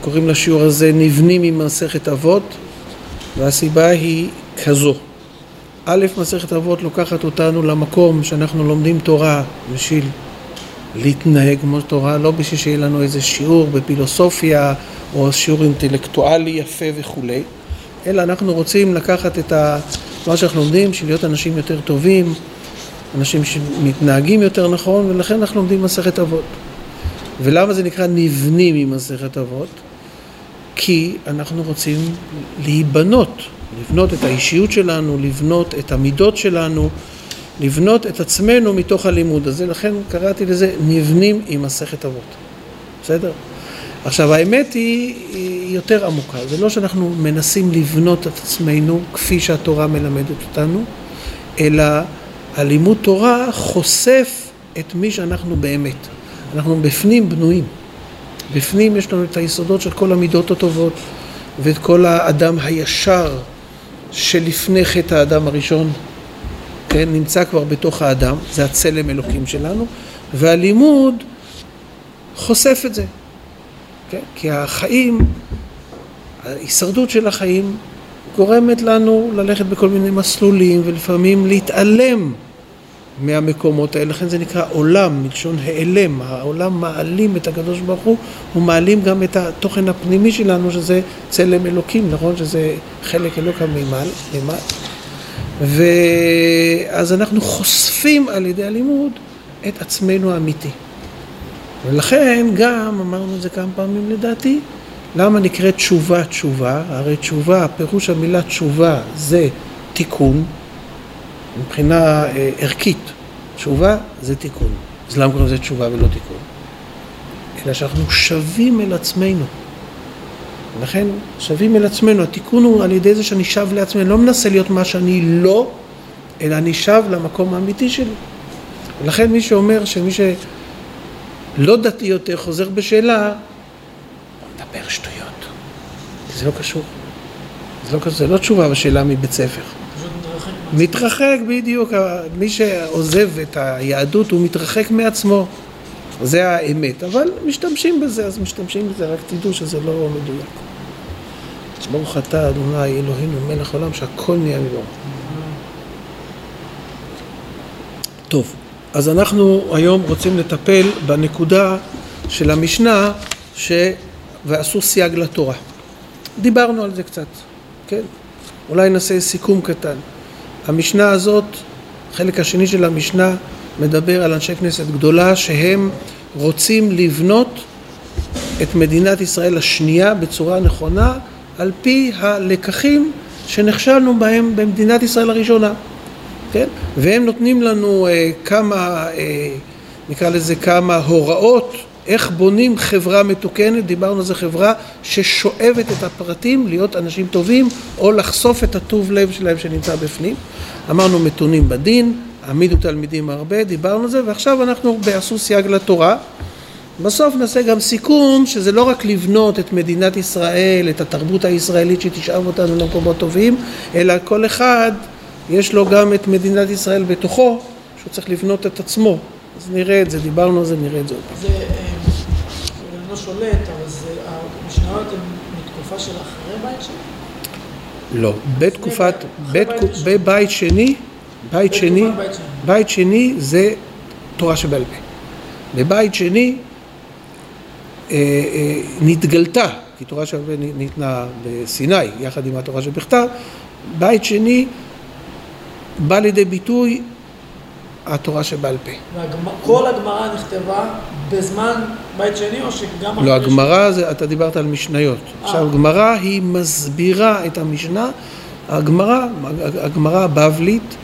קוראים לשיעור הזה נבנים ממסכת אבות והסיבה היא כזו א', מסכת אבות לוקחת אותנו למקום שאנחנו לומדים תורה בשביל להתנהג כמו תורה, לא בשביל שיהיה לנו איזה שיעור בפילוסופיה או שיעור אינטלקטואלי יפה וכולי, אלא אנחנו רוצים לקחת את מה שאנחנו לומדים בשביל להיות אנשים יותר טובים, אנשים שמתנהגים יותר נכון, ולכן אנחנו לומדים מסכת אבות. ולמה זה נקרא נבנים ממסכת אבות? כי אנחנו רוצים להיבנות, לבנות את האישיות שלנו, לבנות את המידות שלנו, לבנות את עצמנו מתוך הלימוד הזה, לכן קראתי לזה נבנים עם מסכת אבות, בסדר? עכשיו האמת היא, היא יותר עמוקה, זה לא שאנחנו מנסים לבנות את עצמנו כפי שהתורה מלמדת אותנו, אלא הלימוד תורה חושף את מי שאנחנו באמת. אנחנו בפנים בנויים. בפנים יש לנו את היסודות של כל המידות הטובות ואת כל האדם הישר שלפני חטא האדם הראשון, כן, נמצא כבר בתוך האדם, זה הצלם אלוקים שלנו, והלימוד חושף את זה, כן? כי החיים, ההישרדות של החיים גורמת לנו ללכת בכל מיני מסלולים ולפעמים להתעלם מהמקומות האלה, לכן זה נקרא עולם, מלשון העלם, העולם מעלים את הקדוש ברוך הוא, הוא מעלים גם את התוכן הפנימי שלנו שזה צלם אלוקים, נכון? שזה חלק אלוק מימל. ואז אנחנו חושפים על ידי הלימוד את עצמנו האמיתי. ולכן גם, אמרנו את זה כמה פעמים לדעתי, למה נקראת תשובה תשובה? הרי תשובה, פירוש המילה תשובה זה תיקון, מבחינה אה, ערכית, תשובה זה תיקון. אז למה קוראים לזה תשובה ולא תיקון? אלא שאנחנו שווים אל עצמנו. לכן שווים אל עצמנו. התיקון הוא על ידי זה שאני שב לעצמי, אני לא מנסה להיות מה שאני לא, אלא אני שב למקום האמיתי שלי. ולכן מי שאומר שמי שלא דתי יותר חוזר בשאלה, מדבר שטויות. זה לא קשור. זה לא, זה לא תשובה בשאלה מבית ספר. מתרחק בדיוק, מי שעוזב את היהדות הוא מתרחק מעצמו, זה האמת, אבל משתמשים בזה, אז משתמשים בזה, רק תדעו שזה לא מדויק. ברוך אתה אדוני אלוהינו מלך עולם שהכל נהיה מבורך. טוב, אז אנחנו היום רוצים לטפל בנקודה של המשנה ש... ועשו סייג לתורה. דיברנו על זה קצת, כן? אולי נעשה סיכום קטן. המשנה הזאת, החלק השני של המשנה, מדבר על אנשי כנסת גדולה שהם רוצים לבנות את מדינת ישראל השנייה בצורה נכונה על פי הלקחים שנכשלנו בהם במדינת ישראל הראשונה, כן? והם נותנים לנו אה, כמה, אה, נקרא לזה כמה הוראות איך בונים חברה מתוקנת, דיברנו על זה חברה ששואבת את הפרטים להיות אנשים טובים או לחשוף את הטוב לב שלהם שנמצא בפנים. אמרנו מתונים בדין, העמידו תלמידים הרבה, דיברנו על זה ועכשיו אנחנו בעשו סייג לתורה. בסוף נעשה גם סיכום שזה לא רק לבנות את מדינת ישראל, את התרבות הישראלית שתשאב אותנו למקומות טובים, אלא כל אחד יש לו גם את מדינת ישראל בתוכו, שהוא צריך לבנות את עצמו. אז נראה את זה, דיברנו על זה, נראה את זה עוד פעם. שולט, אבל זה, המשניות הן מתקופה של אחרי בית שני? לא, בתקופת, בבית שני, בית שני, בית שני זה תורה שבעל פה. בבית שני אה, אה, נתגלתה, כי תורה שבעל פה ניתנה בסיני יחד עם התורה שבכתב, בית שני בא לידי ביטוי התורה שבעל פה. כל הגמרא נכתבה בזמן בית שני או שגם... לא, הגמרא, זה, אתה דיברת על משניות. אה. עכשיו, הגמרא היא מסבירה את המשנה, הגמרא, הגמרא הבבלית,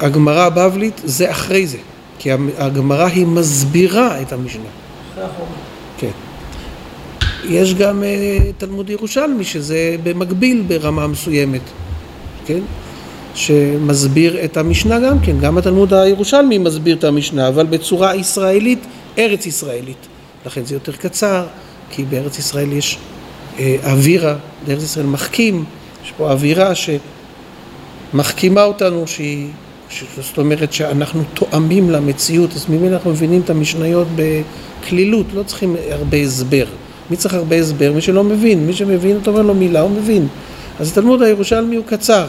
הגמרא הבבלית זה אחרי זה, כי הגמרא היא מסבירה את המשנה. אחרי החומה. כן. יש גם uh, תלמוד ירושלמי שזה במקביל ברמה מסוימת, כן? שמסביר את המשנה גם כן, גם התלמוד הירושלמי מסביר את המשנה, אבל בצורה ישראלית, ארץ ישראלית. לכן זה יותר קצר, כי בארץ ישראל יש אה, אווירה, בארץ ישראל מחכים, יש פה אווירה שמחכימה אותנו שהיא זאת אומרת שאנחנו תואמים למציאות, אז ממילא אנחנו מבינים את המשניות בקלילות, לא צריכים הרבה הסבר. מי צריך הרבה הסבר? מי שלא מבין. מי שמבין, אתה אומר לו מילה, הוא מבין. אז התלמוד הירושלמי הוא קצר,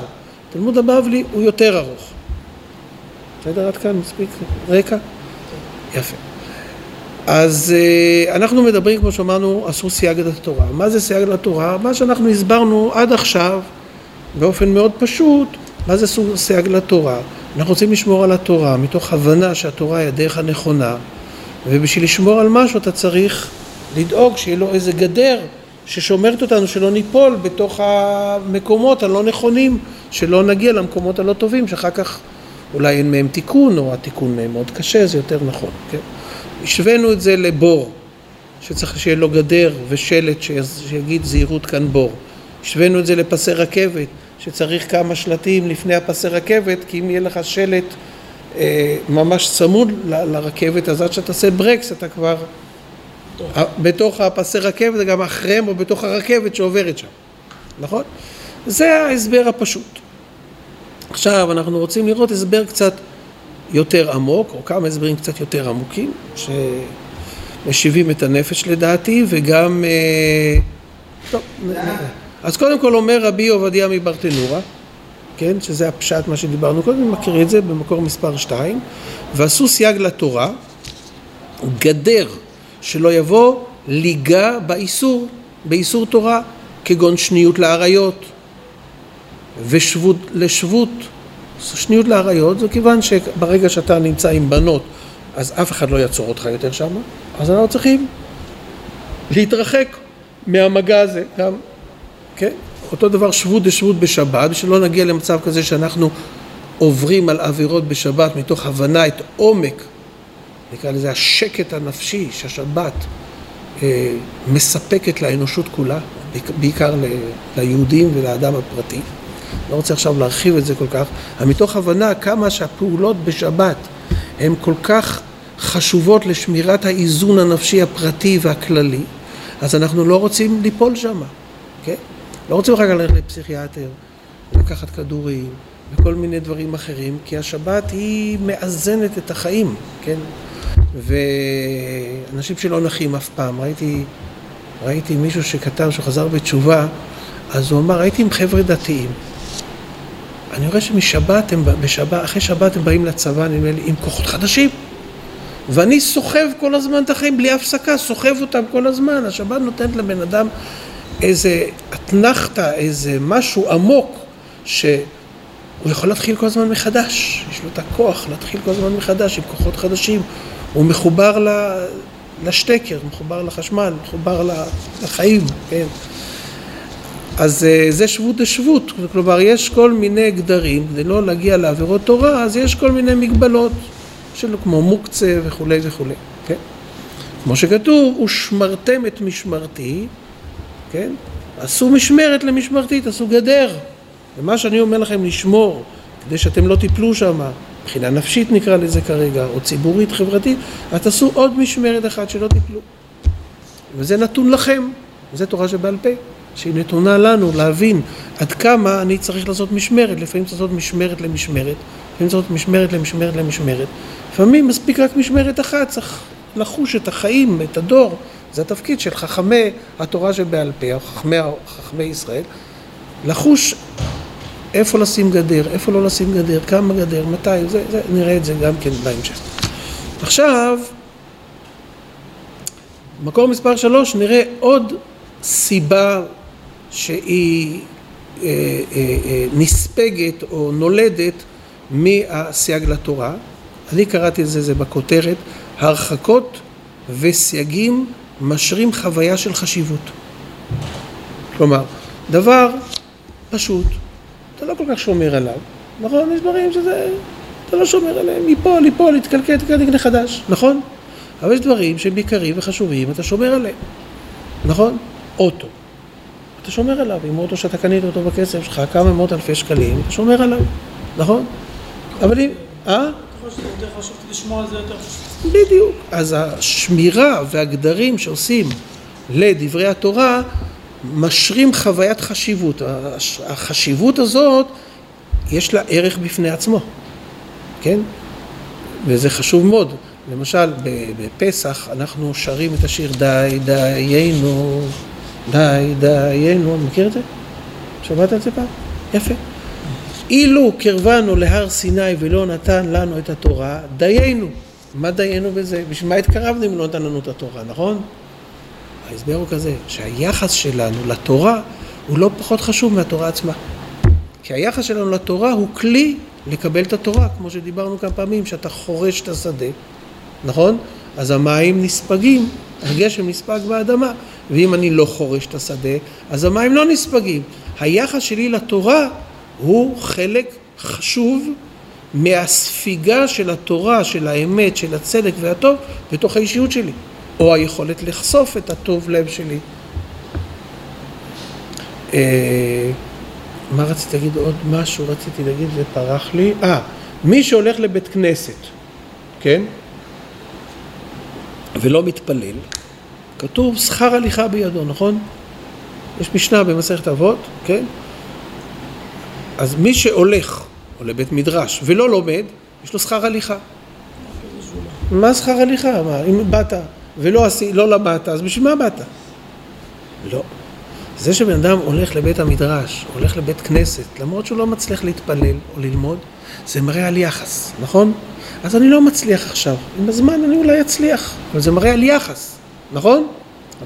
התלמוד הבבלי הוא יותר ארוך. בסדר? עד כאן מספיק רקע? יפה. אז אה, אנחנו מדברים, כמו שאמרנו, עשו סייג לתורה. מה זה סייג לתורה? מה שאנחנו הסברנו עד עכשיו, באופן מאוד פשוט, מה זה סייג לתורה? אנחנו רוצים לשמור על התורה מתוך הבנה שהתורה היא הדרך הנכונה, ובשביל לשמור על משהו אתה צריך לדאוג שיהיה לו איזה גדר ששומרת אותנו שלא ניפול בתוך המקומות הלא נכונים, שלא נגיע למקומות הלא טובים, שאחר כך אולי אין מהם תיקון, או התיקון מהם מאוד קשה, זה יותר נכון, כן? השווינו את זה לבור, שצריך שיהיה לו גדר ושלט שיגיד זהירות כאן בור. השווינו את זה לפסי רכבת, שצריך כמה שלטים לפני הפסי רכבת, כי אם יהיה לך שלט אה, ממש צמוד ל- לרכבת, אז עד שאתה עושה ברקס אתה כבר בתוך הפסי רכבת, גם אחריהם או בתוך הרכבת שעוברת שם, נכון? זה ההסבר הפשוט. עכשיו אנחנו רוצים לראות הסבר קצת יותר עמוק, או כמה הסברים קצת יותר עמוקים, שמשיבים את הנפש לדעתי, וגם... אה, טוב, אז קודם כל אומר רבי עובדיה מברטנורה, כן, שזה הפשט מה שדיברנו קודם, מכיר את זה במקור מספר 2, ועשו סייג לתורה, גדר שלא יבוא ליגה באיסור, באיסור תורה, כגון שניות לאריות ושבות לשבות. שניות לאריות זה כיוון שברגע שאתה נמצא עם בנות אז אף אחד לא יעצור אותך יותר שם, אז אנחנו צריכים להתרחק מהמגע הזה גם, כן? אותו דבר שבות דשבות בשבת, שלא נגיע למצב כזה שאנחנו עוברים על עבירות בשבת מתוך הבנה את עומק נקרא לזה השקט הנפשי שהשבת אה, מספקת לאנושות כולה, בעיקר ליהודים ולאדם הפרטי. לא רוצה עכשיו להרחיב את זה כל כך, אבל מתוך הבנה כמה שהפעולות בשבת הן כל כך חשובות לשמירת האיזון הנפשי הפרטי והכללי, אז אנחנו לא רוצים ליפול שם, כן? לא רוצים אחר כך ללכת לפסיכיאטר, לקחת כדורים וכל מיני דברים אחרים, כי השבת היא מאזנת את החיים, כן? ואנשים שלא נחים אף פעם, ראיתי, ראיתי מישהו שכתב שהוא חזר בתשובה, אז הוא אמר, הייתי עם חבר'ה דתיים. אני רואה שמשבת, הם, בשבת, אחרי שבת הם באים לצבא, נדמה לי, עם כוחות חדשים. ואני סוחב כל הזמן את החיים בלי הפסקה, סוחב אותם כל הזמן. השבת נותנת לבן אדם איזה אתנחתא, איזה משהו עמוק, שהוא יכול להתחיל כל הזמן מחדש. יש לו את הכוח להתחיל כל הזמן מחדש עם כוחות חדשים. הוא מחובר לשטקר, מחובר לחשמל, מחובר לחיים, כן? אז אה, זה שבות דשבות, כלומר יש כל מיני גדרים, כדי לא להגיע לעבירות תורה, אז יש כל מיני מגבלות, שלו כמו מוקצה וכולי וכולי, כן? כמו שכתוב, ושמרתם את משמרתי, כן? עשו משמרת למשמרתי, תעשו גדר. ומה שאני אומר לכם לשמור, כדי שאתם לא תיפלו שם, מבחינה נפשית נקרא לזה כרגע, או ציבורית, חברתית, אז תעשו עוד משמרת אחת שלא תיפלו. וזה נתון לכם, זו תורה שבעל פה, שהיא נתונה לנו להבין עד כמה אני צריך לעשות משמרת, לפעמים צריך לעשות משמרת למשמרת, לפעמים צריך לעשות משמרת למשמרת למשמרת, לפעמים מספיק רק משמרת אחת, צריך לחוש את החיים, את הדור, זה התפקיד של חכמי התורה שבעל פה, חכמי, חכמי ישראל, לחוש איפה לשים גדר, איפה לא לשים גדר, כמה גדר, מתי, זה, זה, נראה את זה גם כן בהמשך. עכשיו, מקור מספר שלוש, נראה עוד סיבה שהיא אה, אה, אה, נספגת או נולדת מהסייג לתורה. אני קראתי את זה, זה בכותרת, הרחקות וסייגים משרים חוויה של חשיבות. כלומר, דבר פשוט, אתה לא כל כך שומר עליו, נכון? יש דברים שזה, אתה לא שומר עליהם, מפה, ליפול, להתקלקל, להתקלקל חדש, נכון? אבל יש דברים שהם עיקריים וחשובים, אתה שומר עליהם, נכון? אוטו, אתה שומר עליו, עם אוטו שאתה קנית אותו בכסף שלך, כמה מאות אלפי שקלים, אתה שומר עליו, נכון? אבל אם, אה? בדיוק. אז השמירה והגדרים שעושים לדברי התורה משרים חוויית חשיבות. החשיבות הזאת, יש לה ערך בפני עצמו. כן? וזה חשוב מאוד. למשל, בפסח אנחנו שרים את השיר די דיינו, די דיינו, מכיר את זה? שמעת את זה פעם? יפה. אילו קרבנו להר סיני ולא נתן לנו את התורה, דיינו. מה דיינו בזה? בשביל מה התקרבנו אם לא נתן לנו את התורה, נכון? ההסבר הוא כזה, שהיחס שלנו לתורה הוא לא פחות חשוב מהתורה עצמה. כי היחס שלנו לתורה הוא כלי לקבל את התורה, כמו שדיברנו כמה פעמים, שאתה חורש את השדה, נכון? אז המים נספגים, הגשם נספג באדמה, ואם אני לא חורש את השדה, אז המים לא נספגים. היחס שלי לתורה הוא חלק חשוב מהספיגה של התורה, של האמת, של הצדק והטוב בתוך האישיות שלי, או היכולת לחשוף את הטוב לב שלי. אה, מה רציתי להגיד עוד משהו? רציתי להגיד ופרח לי. אה, מי שהולך לבית כנסת, כן? ולא מתפלל, כתוב שכר הליכה בידו, נכון? יש משנה במסכת אבות, כן? אז מי שהולך, או לבית מדרש, ולא לומד, יש לו שכר הליכה. מה שכר הליכה? מה, אם באת ולא עשי, לא למדת, אז בשביל מה באת? לא. זה שבן אדם הולך לבית המדרש, הולך לבית כנסת, למרות שהוא לא מצליח להתפלל או ללמוד, זה מראה על יחס, נכון? אז אני לא מצליח עכשיו, עם הזמן אני אולי אצליח, אבל זה מראה על יחס, נכון?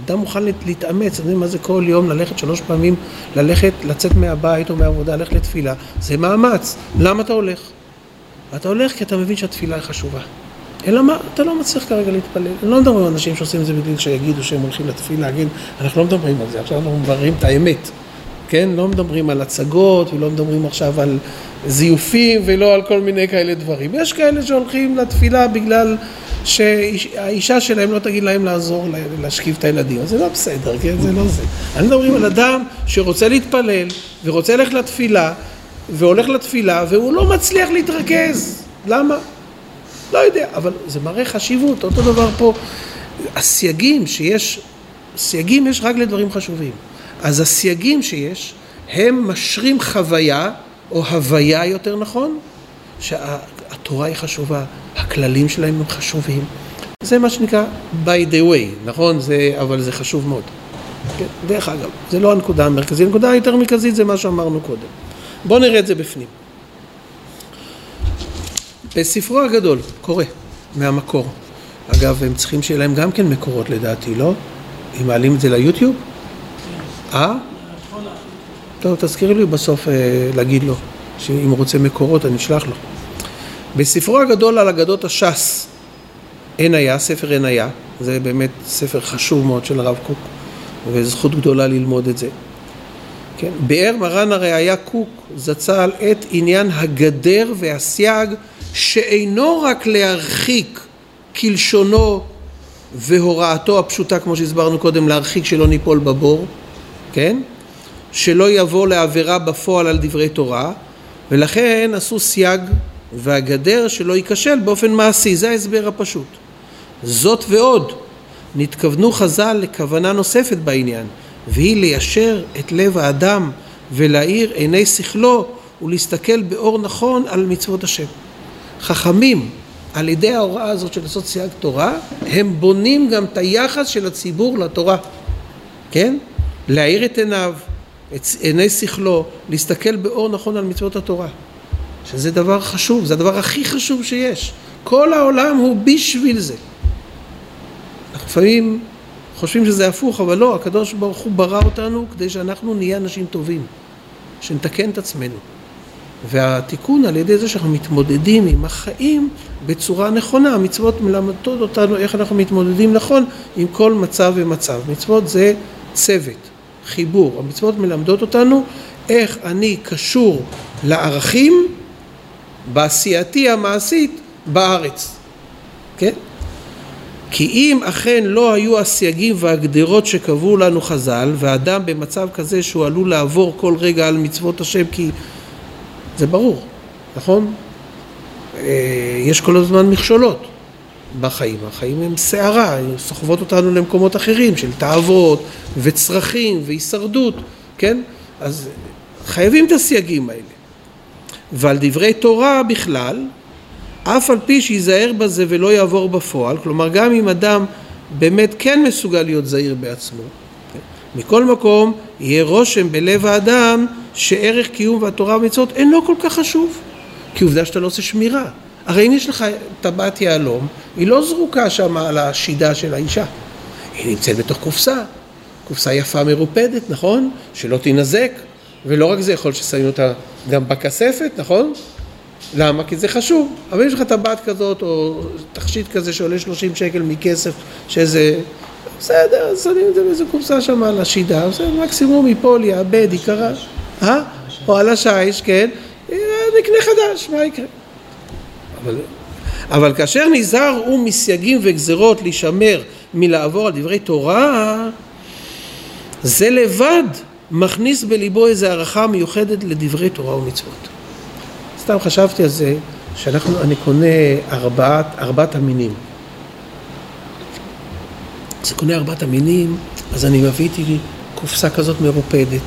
אדם מוכן להתאמץ, אתם יודעים מה זה כל יום ללכת שלוש פעמים, ללכת, לצאת מהבית או מהעבודה, ללכת לתפילה, זה מאמץ. למה אתה הולך? אתה הולך כי אתה מבין שהתפילה היא חשובה. אלא מה, אתה לא מצליח כרגע להתפלל. אני לא מדברים על אנשים שעושים את זה בגלל שיגידו שהם הולכים לתפילה, להגיד, אנחנו לא מדברים על זה, עכשיו אנחנו מבררים את האמת. כן? לא מדברים על הצגות ולא מדברים עכשיו על זיופים ולא על כל מיני כאלה דברים. יש כאלה שהולכים לתפילה בגלל שהאישה שלהם לא תגיד להם לעזור להשכיב את הילדים, אז זה לא בסדר, כן? זה לא זה. אני מדברים על אדם שרוצה להתפלל ורוצה ללכת לתפילה והולך לתפילה והוא לא מצליח להתרכז. למה? לא יודע, אבל זה מראה חשיבות, אותו דבר פה. הסייגים שיש, סייגים יש רק לדברים חשובים. אז הסייגים שיש, הם משרים חוויה, או הוויה יותר נכון, שהתורה היא חשובה, הכללים שלהם הם חשובים. זה מה שנקרא by the way, נכון? זה, אבל זה חשוב מאוד. כן? דרך אגב, זה לא הנקודה המרכזית, הנקודה היותר מרכזית זה מה שאמרנו קודם. בואו נראה את זה בפנים. בספרו הגדול, קורא, מהמקור. אגב, הם צריכים שיהיה להם גם כן מקורות לדעתי, לא? אם מעלים את זה ליוטיוב? אה? טוב, תזכירי לי בסוף אה, להגיד לו, שאם הוא רוצה מקורות אני אשלח לו. בספרו הגדול על אגדות הש"ס, אין היה, ספר אין היה, זה באמת ספר חשוב מאוד של הרב קוק, וזכות גדולה ללמוד את זה. כן? ביאר מרן הראיה קוק זצ"ל את עניין הגדר והסייג שאינו רק להרחיק כלשונו והוראתו הפשוטה כמו שהסברנו קודם להרחיק שלא ניפול בבור, כן? שלא יבוא לעבירה בפועל על דברי תורה ולכן עשו סייג והגדר שלא ייכשל באופן מעשי, זה ההסבר הפשוט. זאת ועוד, נתכוונו חז"ל לכוונה נוספת בעניין, והיא ליישר את לב האדם ולהאיר עיני שכלו ולהסתכל באור נכון על מצוות השם. חכמים, על ידי ההוראה הזאת של לעשות סייג תורה, הם בונים גם את היחס של הציבור לתורה, כן? להאיר את עיניו, את עיני שכלו, להסתכל באור נכון על מצוות התורה. שזה דבר חשוב, זה הדבר הכי חשוב שיש. כל העולם הוא בשביל זה. אנחנו לפעמים חושבים שזה הפוך, אבל לא, הקדוש ברוך הוא ברא אותנו כדי שאנחנו נהיה אנשים טובים, שנתקן את עצמנו. והתיקון על ידי זה שאנחנו מתמודדים עם החיים בצורה נכונה, המצוות מלמדות אותנו איך אנחנו מתמודדים נכון עם כל מצב ומצב. מצוות זה צוות, חיבור. המצוות מלמדות אותנו איך אני קשור לערכים בעשייתי המעשית בארץ, כן? כי אם אכן לא היו הסייגים והגדרות שקבעו לנו חז"ל, ואדם במצב כזה שהוא עלול לעבור כל רגע על מצוות השם, כי זה ברור, נכון? אה, יש כל הזמן מכשולות בחיים, החיים הם סערה, הן סוחבות אותנו למקומות אחרים של תאוות וצרכים והישרדות, כן? אז חייבים את הסייגים האלה. ועל דברי תורה בכלל, אף על פי שייזהר בזה ולא יעבור בפועל, כלומר גם אם אדם באמת כן מסוגל להיות זהיר בעצמו, מכל מקום יהיה רושם בלב האדם שערך קיום והתורה והמצוות אינו כל כך חשוב, כי עובדה שאתה לא עושה שמירה. הרי אם יש לך טבעת יהלום, היא לא זרוקה שם על השידה של האישה, היא נמצאת בתוך קופסה, קופסה יפה מרופדת, נכון? שלא תינזק, ולא רק זה, יכול ששמים אותה גם בכספת, נכון? למה? כי זה חשוב. אבל אם יש לך טבעת כזאת, או תכשיט כזה שעולה 30 שקל מכסף, שזה... בסדר, שמים את זה באיזה קופסה שם על השידה, בסדר, מקסימום ייפול, יאבד, יקרה. אה? או על השיש, כן? נקנה חדש, מה יקרה? אבל, אבל כאשר נזהר הוא מסייגים וגזרות להישמר מלעבור על דברי תורה, זה לבד מכניס בליבו איזו הערכה מיוחדת לדברי תורה ומצוות. סתם חשבתי על זה, שאנחנו, אני קונה ארבעת, ארבעת המינים. אז אני קונה ארבעת המינים, אז אני מביא איתי קופסה כזאת מרופדת,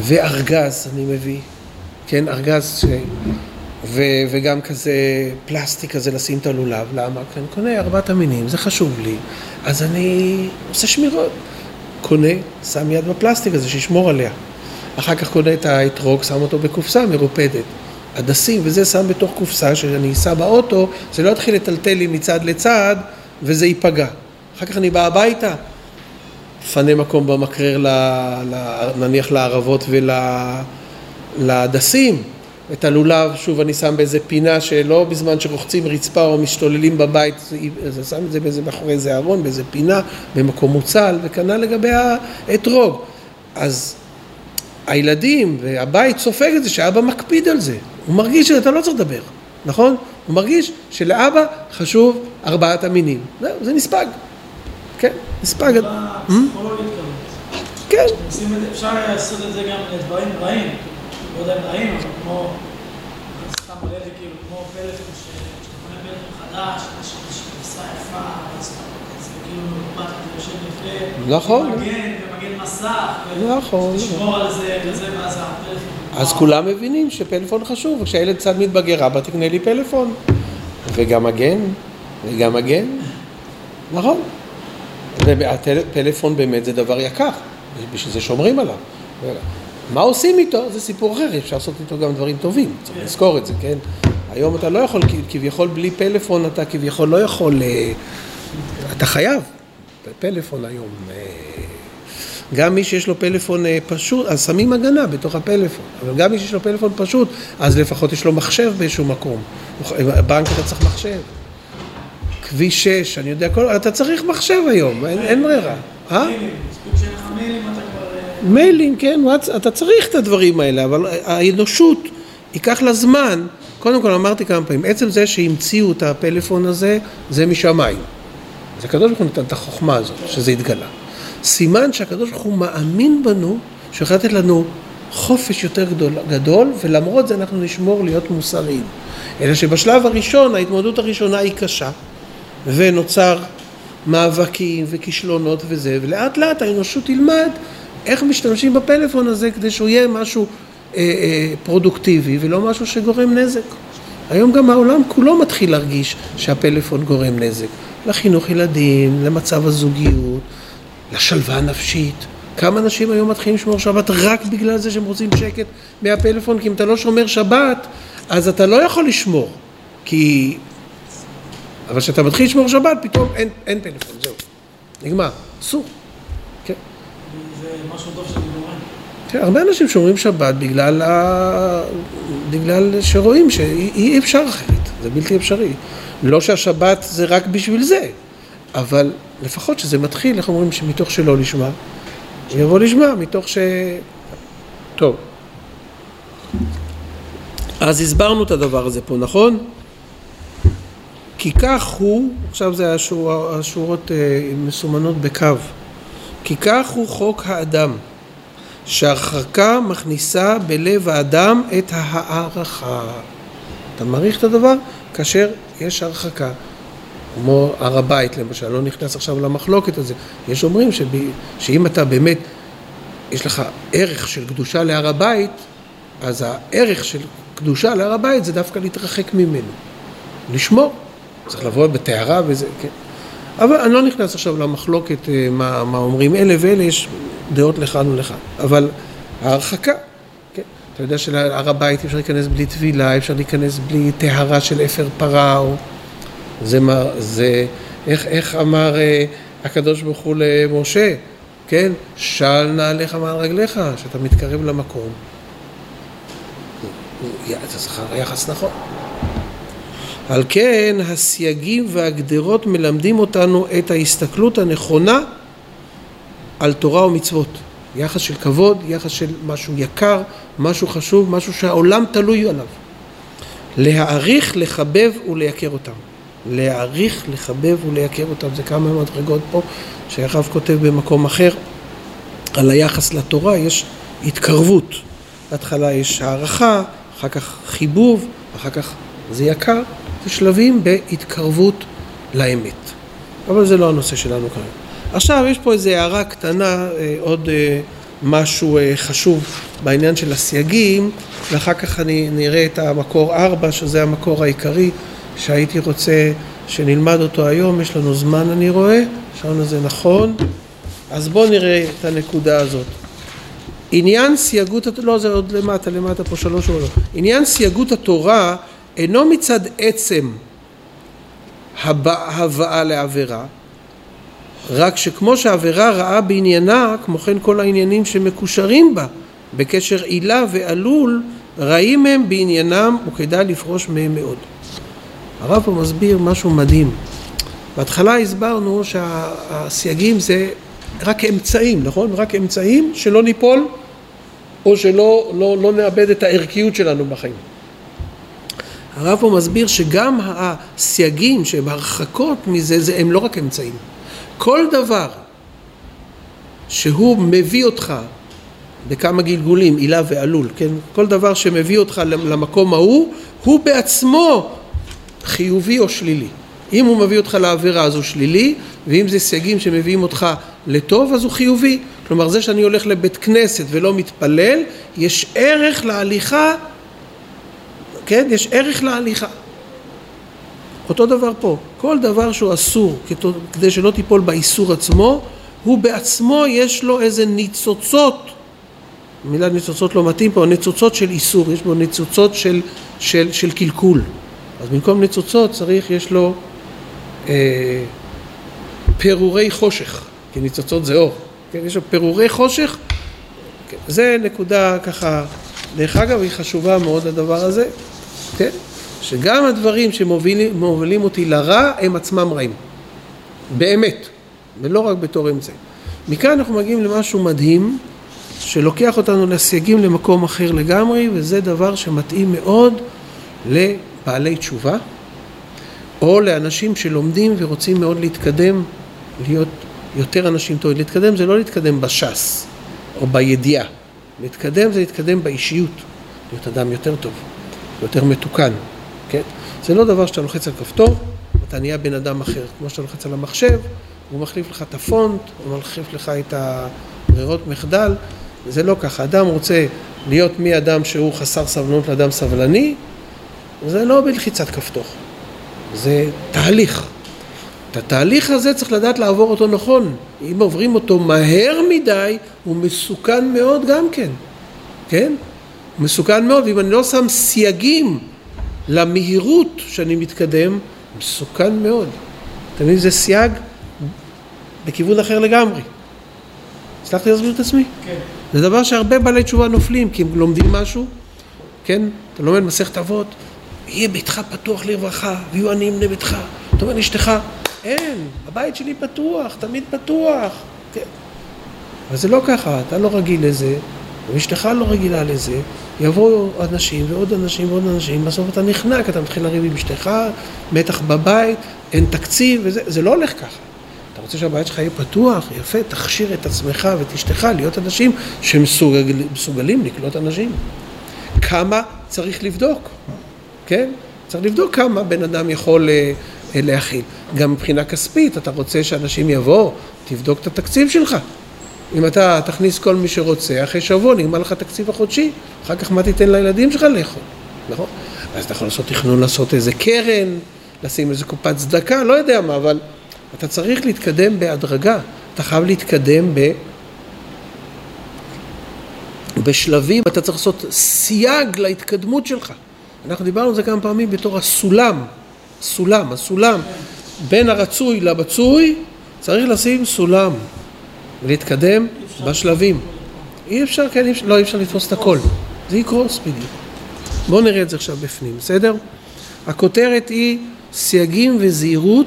וארגז אני מביא, כן, ארגז ש... ו, וגם כזה פלסטיק כזה לשים את הלולב, למה? כי אני קונה ארבעת המינים, זה חשוב לי, אז אני עושה שמירות. קונה, שם יד בפלסטיק הזה, שישמור עליה. אחר כך קונה את האתרוג, שם אותו בקופסה מרופדת. הדסים וזה שם בתוך קופסה שאני אסע באוטו, זה לא יתחיל לטלטל לי מצד לצד וזה ייפגע. אחר כך אני בא הביתה, מפנה מקום במקרר, ל, ל, נניח לערבות ולהדסים. את הלולב, שוב אני שם באיזה פינה שלא בזמן שרוחצים רצפה או משתוללים בבית, זה שם את זה באיזה מאחורי איזה ארון, באיזה פינה, במקום מוצל, וכנ"ל לגבי האתרוג. אז הילדים והבית סופג את זה שאבא מקפיד על זה. הוא מרגיש שאתה לא צריך לדבר, נכון? הוא מרגיש שלאבא חשוב ארבעת המינים. זהו, זה נספג. כן, נספג. Hmm? כן. אפשר לעשות את זה גם לדברים רעים. לא יודע אם רעים, אבל כמו, סתם עולה לי כאילו, כמו פלאפון, שאתה קונה פלאפון חדש, יש איזושהי יפה, זה כאילו מרופט, זה יושב יפה, נכון. ומגן, ומגן מסך, נכון. ותשמור על זה, כזה, ואז הפלאפון. אז כולם מבינים שפלאפון חשוב, וכשהילד קצת מתבגר, אבא תקנה לי פלאפון. וגם מגן, וגם מגן. נכון. והפלאפון באמת זה דבר יקר, בשביל זה שומרים עליו. מה עושים איתו? זה סיפור אחר, אפשר לעשות איתו גם דברים טובים, צריך לזכור את זה, כן? היום אתה לא יכול, כביכול בלי פלאפון אתה כביכול לא יכול, אה, אתה חייב, פלאפון היום. אה, גם מי שיש לו פלאפון אה, פשוט, אז שמים הגנה בתוך הפלאפון, אבל גם מי שיש לו פלאפון פשוט, אז לפחות יש לו מחשב באיזשהו מקום. בנק אתה צריך מחשב. כביש 6, אני יודע, כל, אתה צריך מחשב היום, אין, אין ברירה. אה? מיילים, כן, אתה צריך את הדברים האלה, אבל האנושות ייקח לה זמן. קודם כל אמרתי כמה פעמים, עצם זה שהמציאו את הפלאפון הזה, זה משמיים. אז הקדוש ברוך הוא נתן את החוכמה הזאת, שזה התגלה. סימן שהקדוש ברוך הוא מאמין בנו, שיכול לתת לנו חופש יותר גדול, גדול, ולמרות זה אנחנו נשמור להיות מוסריים. אלא שבשלב הראשון, ההתמודדות הראשונה היא קשה, ונוצר מאבקים וכישלונות וזה, ולאט לאט האנושות תלמד איך משתמשים בפלאפון הזה כדי שהוא יהיה משהו אה, אה, פרודוקטיבי ולא משהו שגורם נזק. היום גם העולם כולו מתחיל להרגיש שהפלאפון גורם נזק. לחינוך ילדים, למצב הזוגיות, לשלווה הנפשית. כמה אנשים היום מתחילים לשמור שבת רק בגלל זה שהם רוצים שקט מהפלאפון, כי אם אתה לא שומר שבת, אז אתה לא יכול לשמור. כי... אבל כשאתה מתחיל לשמור שבת, פתאום אין, אין פלאפון, זהו. נגמר. אסור. משהו טוב שאני גורם. כן, הרבה אנשים שומרים שבת בגלל, ה... בגלל שרואים שאי אפשר אחרת, זה בלתי אפשרי. לא שהשבת זה רק בשביל זה, אבל לפחות שזה מתחיל, איך אומרים, שמתוך שלא לשמה, יבוא לשמה, מתוך ש... טוב. אז הסברנו את הדבר הזה פה, נכון? כי כך הוא, עכשיו זה השור, השורות אה, מסומנות בקו. כי כך הוא חוק האדם, שהרחקה מכניסה בלב האדם את ההערכה. אתה מעריך את הדבר? כאשר יש הרחקה. כמו הר הבית למשל, לא נכנס עכשיו למחלוקת הזה. יש אומרים שב, שאם אתה באמת, יש לך ערך של קדושה להר הבית, אז הערך של קדושה להר הבית זה דווקא להתרחק ממנו. לשמור. צריך לבוא בטהרה וזה, כן. אבל אני לא נכנס עכשיו למחלוקת אה, מה, מה אומרים אלה ואלה, יש דעות לכאן ולכאן. אבל ההרחקה, כן. אתה יודע שלהר הבית אפשר להיכנס בלי טבילה, אפשר להיכנס בלי טהרה של אפר פרה, או... זה, מה, זה איך, איך אמר אה, הקדוש ברוך הוא למשה, כן? של נעליך מעל רגליך, שאתה מתקרב למקום. יחס נכון. על כן הסייגים והגדרות מלמדים אותנו את ההסתכלות הנכונה על תורה ומצוות. יחס של כבוד, יחס של משהו יקר, משהו חשוב, משהו שהעולם תלוי עליו. להעריך, לחבב ולייקר אותם. להעריך, לחבב ולייקר אותם. זה כמה מדרגות פה שהרב כותב במקום אחר. על היחס לתורה יש התקרבות. בהתחלה יש הערכה, אחר כך חיבוב, אחר כך זה יקר. זה שלבים בהתקרבות לאמת. אבל זה לא הנושא שלנו כרגע. עכשיו יש פה איזו הערה קטנה, אה, עוד אה, משהו אה, חשוב בעניין של הסייגים, ואחר כך אני נראה את המקור 4, שזה המקור העיקרי שהייתי רוצה שנלמד אותו היום, יש לנו זמן אני רואה, השעון הזה נכון, אז בואו נראה את הנקודה הזאת. עניין סייגות, לא זה עוד למטה, למטה פה שלוש לא. עניין סייגות התורה אינו מצד עצם הבאה לעבירה, רק שכמו שהעבירה רעה בעניינה, כמו כן כל העניינים שמקושרים בה בקשר עילה ועלול, רעים הם בעניינם וכדאי לפרוש מהם מאוד. הרב פה מסביר משהו מדהים. בהתחלה הסברנו שהסייגים זה רק אמצעים, נכון? רק אמצעים שלא ניפול או שלא לא, לא נאבד את הערכיות שלנו בחיים. הרב פה מסביר שגם הסייגים שהם הרחקות מזה, זה, הם לא רק אמצעים. כל דבר שהוא מביא אותך בכמה גלגולים, עילה ועלול, כן? כל דבר שמביא אותך למקום ההוא, הוא בעצמו חיובי או שלילי. אם הוא מביא אותך לעבירה אז הוא שלילי, ואם זה סייגים שמביאים אותך לטוב אז הוא חיובי. כלומר זה שאני הולך לבית כנסת ולא מתפלל, יש ערך להליכה, כן? יש ערך להליכה. אותו דבר פה, כל דבר שהוא אסור כדי שלא תיפול באיסור עצמו, הוא בעצמו יש לו איזה ניצוצות, מילה ניצוצות לא מתאים פה, ניצוצות של איסור, יש בו ניצוצות של, של, של קלקול. אז במקום ניצוצות צריך, יש לו אה, פירורי חושך, כי ניצוצות זה אור, כן, יש לו פירורי חושך, כן, זה נקודה ככה, דרך אגב היא חשובה מאוד הדבר הזה, כן, שגם הדברים שמובילים אותי לרע הם עצמם רעים, באמת, ולא רק בתור אמצעי. מכאן אנחנו מגיעים למשהו מדהים שלוקח אותנו לסייגים למקום אחר לגמרי וזה דבר שמתאים מאוד לבעלי תשובה או לאנשים שלומדים ורוצים מאוד להתקדם, להיות יותר אנשים טובים. להתקדם זה לא להתקדם בש"ס או בידיעה, להתקדם זה להתקדם באישיות, להיות אדם יותר טוב, יותר מתוקן, כן? זה לא דבר שאתה לוחץ על כפתור, אתה נהיה בן אדם אחר, כמו שאתה לוחץ על המחשב, הוא מחליף לך את הפונט, הוא מחליף לך את הברירות מחדל, זה לא ככה. אדם רוצה להיות מאדם שהוא חסר סבלנות לאדם סבלני, זה לא בלחיצת כפתור. זה תהליך. את התהליך הזה צריך לדעת לעבור אותו נכון. אם עוברים אותו מהר מדי, הוא מסוכן מאוד גם כן, כן? מסוכן מאוד, ואם אני לא שם סייגים למהירות שאני מתקדם, מסוכן מאוד. אתה מבין? זה סייג בכיוון אחר לגמרי. הצלחתי להסביר את עצמי? כן. זה דבר שהרבה בעלי תשובה נופלים, כי הם לומדים משהו, כן? אתה לומד מסכת אבות, יהיה ביתך פתוח לרווחה, ויהיו עניים לביתך. אתה אומר לאשתך, אין, הבית שלי פתוח, תמיד פתוח. כן. אבל זה לא ככה, אתה לא רגיל לזה, ואשתך לא רגילה לזה, יבואו אנשים ועוד אנשים ועוד אנשים, בסוף אתה נחנק, אתה מתחיל לריב עם אשתך, מתח בבית, אין תקציב, וזה זה לא הולך ככה. אתה רוצה שהבית שלך יהיה פתוח, יפה, תכשיר את עצמך ואת אשתך להיות אנשים שמסוגלים לקלוט אנשים. כמה צריך לבדוק? כן? צריך לבדוק כמה בן אדם יכול אה, אה, להכיל. גם מבחינה כספית, אתה רוצה שאנשים יבואו, תבדוק את התקציב שלך. אם אתה תכניס כל מי שרוצה, אחרי שבוע נגמר לך התקציב החודשי, אחר כך מה תיתן לילדים שלך לאכול, נכון? אז אתה יכול לעשות תכנון, לעשות איזה קרן, לשים איזה קופת צדקה, לא יודע מה, אבל אתה צריך להתקדם בהדרגה, אתה חייב להתקדם ב... בשלבים, אתה צריך לעשות סייג להתקדמות שלך. אנחנו דיברנו על זה כמה פעמים בתור הסולם, סולם, הסולם בין הרצוי למצוי, צריך לשים סולם ולהתקדם בשלבים. אי אפשר, כן, אי אפשר, לא, אי אפשר לתפוס את הכל. זה יקרוס בדיוק. בואו נראה את זה עכשיו בפנים, בסדר? הכותרת היא סייגים וזהירות,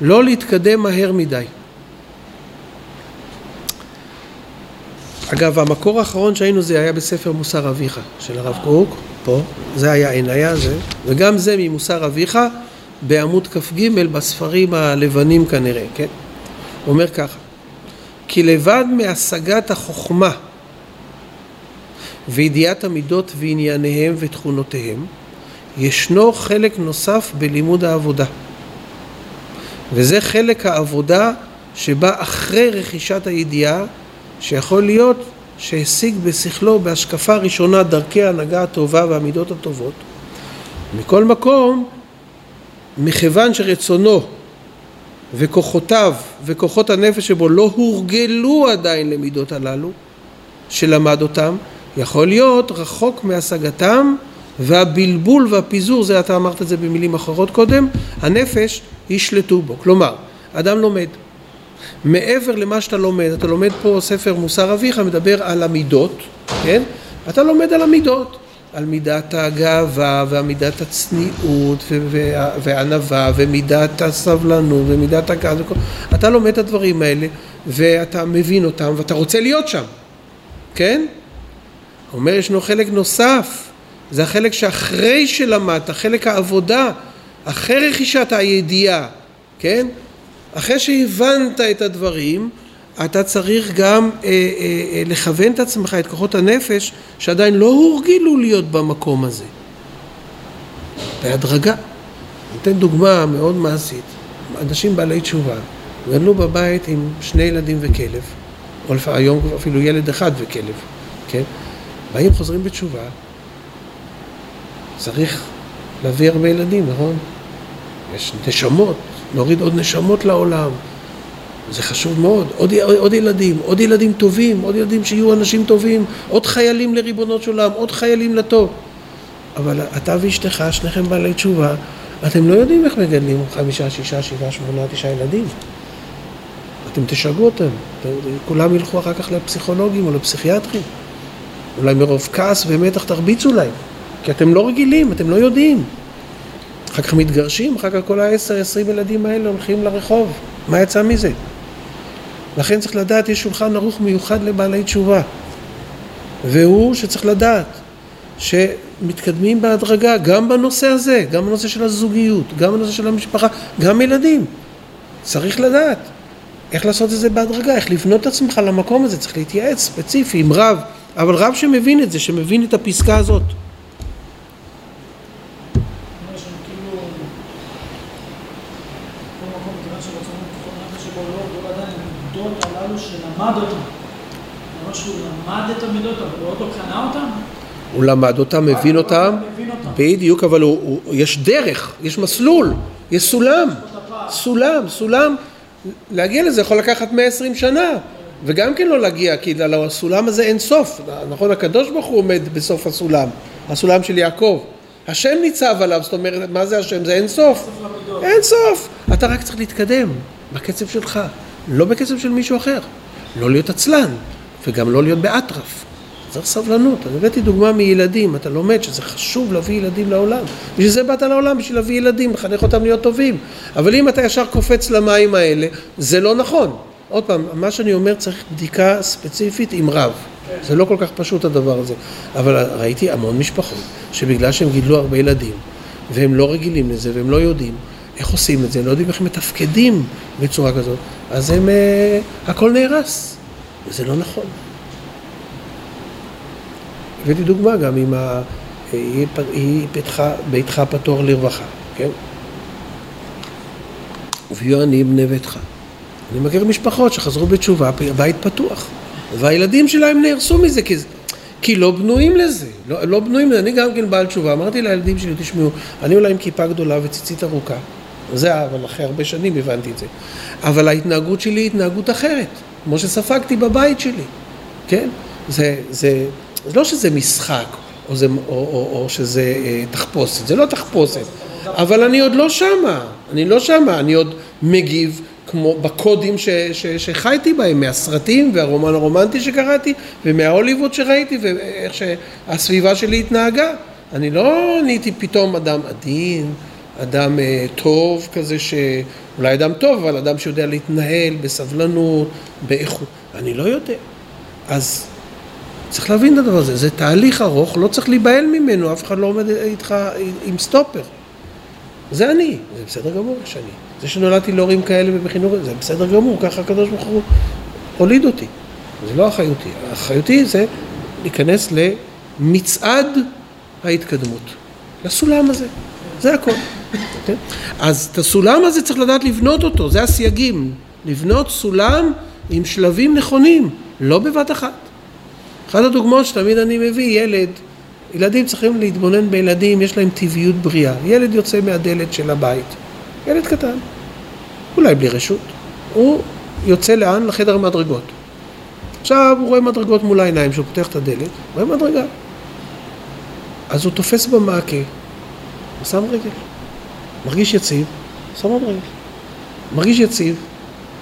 לא להתקדם מהר מדי. אגב, המקור האחרון שהיינו זה היה בספר מוסר אביך של הרב קוק, פה, זה היה אין היה זה, וגם זה ממוסר אביך בעמוד כ"ג בספרים הלבנים כנראה, כן? הוא אומר ככה, כי לבד מהשגת החוכמה וידיעת המידות וענייניהם ותכונותיהם, ישנו חלק נוסף בלימוד העבודה. וזה חלק העבודה שבא אחרי רכישת הידיעה, שיכול להיות שהשיג בשכלו בהשקפה ראשונה דרכי ההנהגה הטובה והמידות הטובות. מכל מקום, מכיוון שרצונו וכוחותיו וכוחות הנפש שבו לא הורגלו עדיין למידות הללו, שלמד אותם, יכול להיות רחוק מהשגתם והבלבול והפיזור, זה אתה אמרת את זה במילים אחרות קודם, הנפש ישלטו בו. כלומר, אדם לומד. מעבר למה שאתה לומד, אתה לומד פה ספר מוסר אביך, מדבר על המידות, כן? אתה לומד על המידות, על מידת הגאווה ומידת הצניעות והענווה ומידת הסבלנות ומידת הכעס, אתה לומד את הדברים האלה ואתה מבין אותם ואתה רוצה להיות שם, כן? אומר ישנו חלק נוסף, זה החלק שאחרי שלמדת, חלק העבודה, אחרי רכישת הידיעה, כן? אחרי שהבנת את הדברים, אתה צריך גם אה, אה, אה, לכוון את עצמך, את כוחות הנפש, שעדיין לא הורגלו להיות במקום הזה. בהדרגה. אני אתן דוגמה מאוד מעשית. אנשים בעלי תשובה, גדלו בבית עם שני ילדים וכלב, או היום אפילו ילד אחד וכלב, כן? באים חוזרים בתשובה, צריך להביא הרבה ילדים, נכון? יש נשמות, להוריד עוד נשמות לעולם. זה חשוב מאוד. עוד, עוד ילדים, עוד ילדים טובים, עוד ילדים שיהיו אנשים טובים, עוד חיילים לריבונות של עולם, עוד חיילים לטוב. אבל אתה ואשתך, שניכם בעלי תשובה, אתם לא יודעים איך מגדלים חמישה, שישה, שבעה, שמונה, תשעה ילדים. אתם תשגעו אותם. כולם ילכו אחר כך לפסיכולוגים או לפסיכיאטרים. אולי מרוב כעס ומתח תרביצו להם. כי אתם לא רגילים, אתם לא יודעים. אחר כך מתגרשים, אחר כך כל העשר, עשרים ילדים האלה הולכים לרחוב. מה יצא מזה? לכן צריך לדעת, יש שולחן ערוך מיוחד לבעלי תשובה. והוא שצריך לדעת שמתקדמים בהדרגה גם בנושא הזה, גם בנושא של הזוגיות, גם בנושא של המשפחה, גם ילדים. צריך לדעת איך לעשות את זה בהדרגה, איך לבנות את עצמך למקום הזה, צריך להתייעץ ספציפי עם רב, אבל רב שמבין את זה, שמבין את הפסקה הזאת. הוא למד אותם, מבין אותם, בדיוק, אבל יש דרך, יש מסלול, יש סולם, סולם, סולם, להגיע לזה יכול לקחת 120 שנה, וגם כן לא להגיע, כי לסולם הזה אין סוף, נכון, הקדוש ברוך הוא עומד בסוף הסולם, הסולם של יעקב, השם ניצב עליו, זאת אומרת, מה זה השם? זה אין סוף, אין סוף, אתה רק צריך להתקדם בקצב שלך, לא בקצב של מישהו אחר, לא להיות עצלן, וגם לא להיות באטרף. צריך סבלנות. אני הבאתי דוגמה מילדים, אתה לומד שזה חשוב להביא ילדים לעולם. בשביל זה באת לעולם, בשביל להביא ילדים, לחנך אותם להיות טובים. אבל אם אתה ישר קופץ למים האלה, זה לא נכון. עוד פעם, מה שאני אומר צריך בדיקה ספציפית עם רב. זה לא כל כך פשוט הדבר הזה. אבל ראיתי המון משפחות שבגלל שהם גידלו הרבה ילדים, והם לא רגילים לזה, והם לא יודעים איך עושים את זה, לא יודעים איך מתפקדים בצורה כזאת, אז הם, uh, הכל נהרס. וזה לא נכון. הבאתי דוגמה גם עם ה... היא, היא ביתך פתור לרווחה, כן? ויהיו אני בני ביתך. אני מכיר משפחות שחזרו בתשובה, הבית פתוח, והילדים שלהם נהרסו מזה, כי, כי לא בנויים לזה, לא, לא בנויים לזה. אני גם כן בעל תשובה, אמרתי לילדים שלי, תשמעו, אני אולי עם כיפה גדולה וציצית ארוכה, זה אבל אחרי הרבה שנים הבנתי את זה. אבל ההתנהגות שלי היא התנהגות אחרת, כמו שספגתי בבית שלי, כן? זה, זה, זה לא שזה משחק, או, זה, או, או, או שזה אה, תחפושת, זה לא תחפושת, אבל אני עוד לא שמה, אני לא שמה, אני עוד מגיב כמו בקודים ש, ש, שחייתי בהם, מהסרטים והרומן הרומנטי שקראתי, ומההוליווד שראיתי, ואיך שהסביבה שלי התנהגה. אני לא נהייתי פתאום אדם עדין, אדם אה, טוב כזה, שאולי אדם טוב, אבל אדם שיודע להתנהל בסבלנות, באיכות. אני לא יודע. אז צריך להבין את הדבר הזה, זה תהליך ארוך, לא צריך להיבהל ממנו, אף אחד לא עומד איתך עם סטופר. זה אני, זה בסדר גמור שאני. זה שנולדתי להורים כאלה ובחינוך, זה בסדר גמור, ככה הקדוש ברוך הוא הוליד אותי. זה לא אחריותי. אחריותי זה להיכנס למצעד ההתקדמות, לסולם הזה, זה הכל. כן? אז את הסולם הזה צריך לדעת לבנות אותו, זה הסייגים. לבנות סולם עם שלבים נכונים, לא בבת אחת. אחת הדוגמאות שתמיד אני מביא, ילד, ילדים צריכים להתבונן בילדים, יש להם טבעיות בריאה. ילד יוצא מהדלת של הבית, ילד קטן, אולי בלי רשות, הוא יוצא לאן? לחדר המדרגות. עכשיו הוא רואה מדרגות מול העיניים, כשהוא פותח את הדלת, רואה מדרגה. אז הוא תופס במעקה, ושם רגל. מרגיש יציב, שם עוד רגל. מרגיש יציב,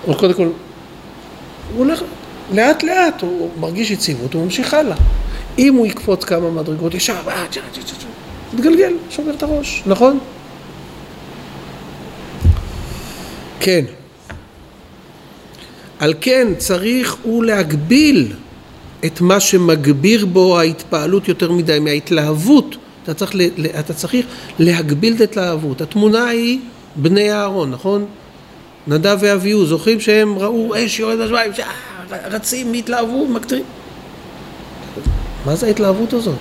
או קודם כל, הוא הולך לאט לאט, הוא מרגיש יציבות, הוא ממשיך הלאה. אם הוא יקפוץ כמה מדרגות ישר, מתגלגל, שובר את הראש, נכון? כן. על כן צריך הוא להגביל את מה שמגביר בו ההתפעלות יותר מדי מההתלהבות. אתה צריך, אתה צריך להגביל את ההתלהבות. התמונה היא בני אהרון, נכון? נדב ואביהו, זוכרים שהם ראו אש יורד בשמיים, רצים, התלהבו, מקטרים. מה זה ההתלהבות הזאת?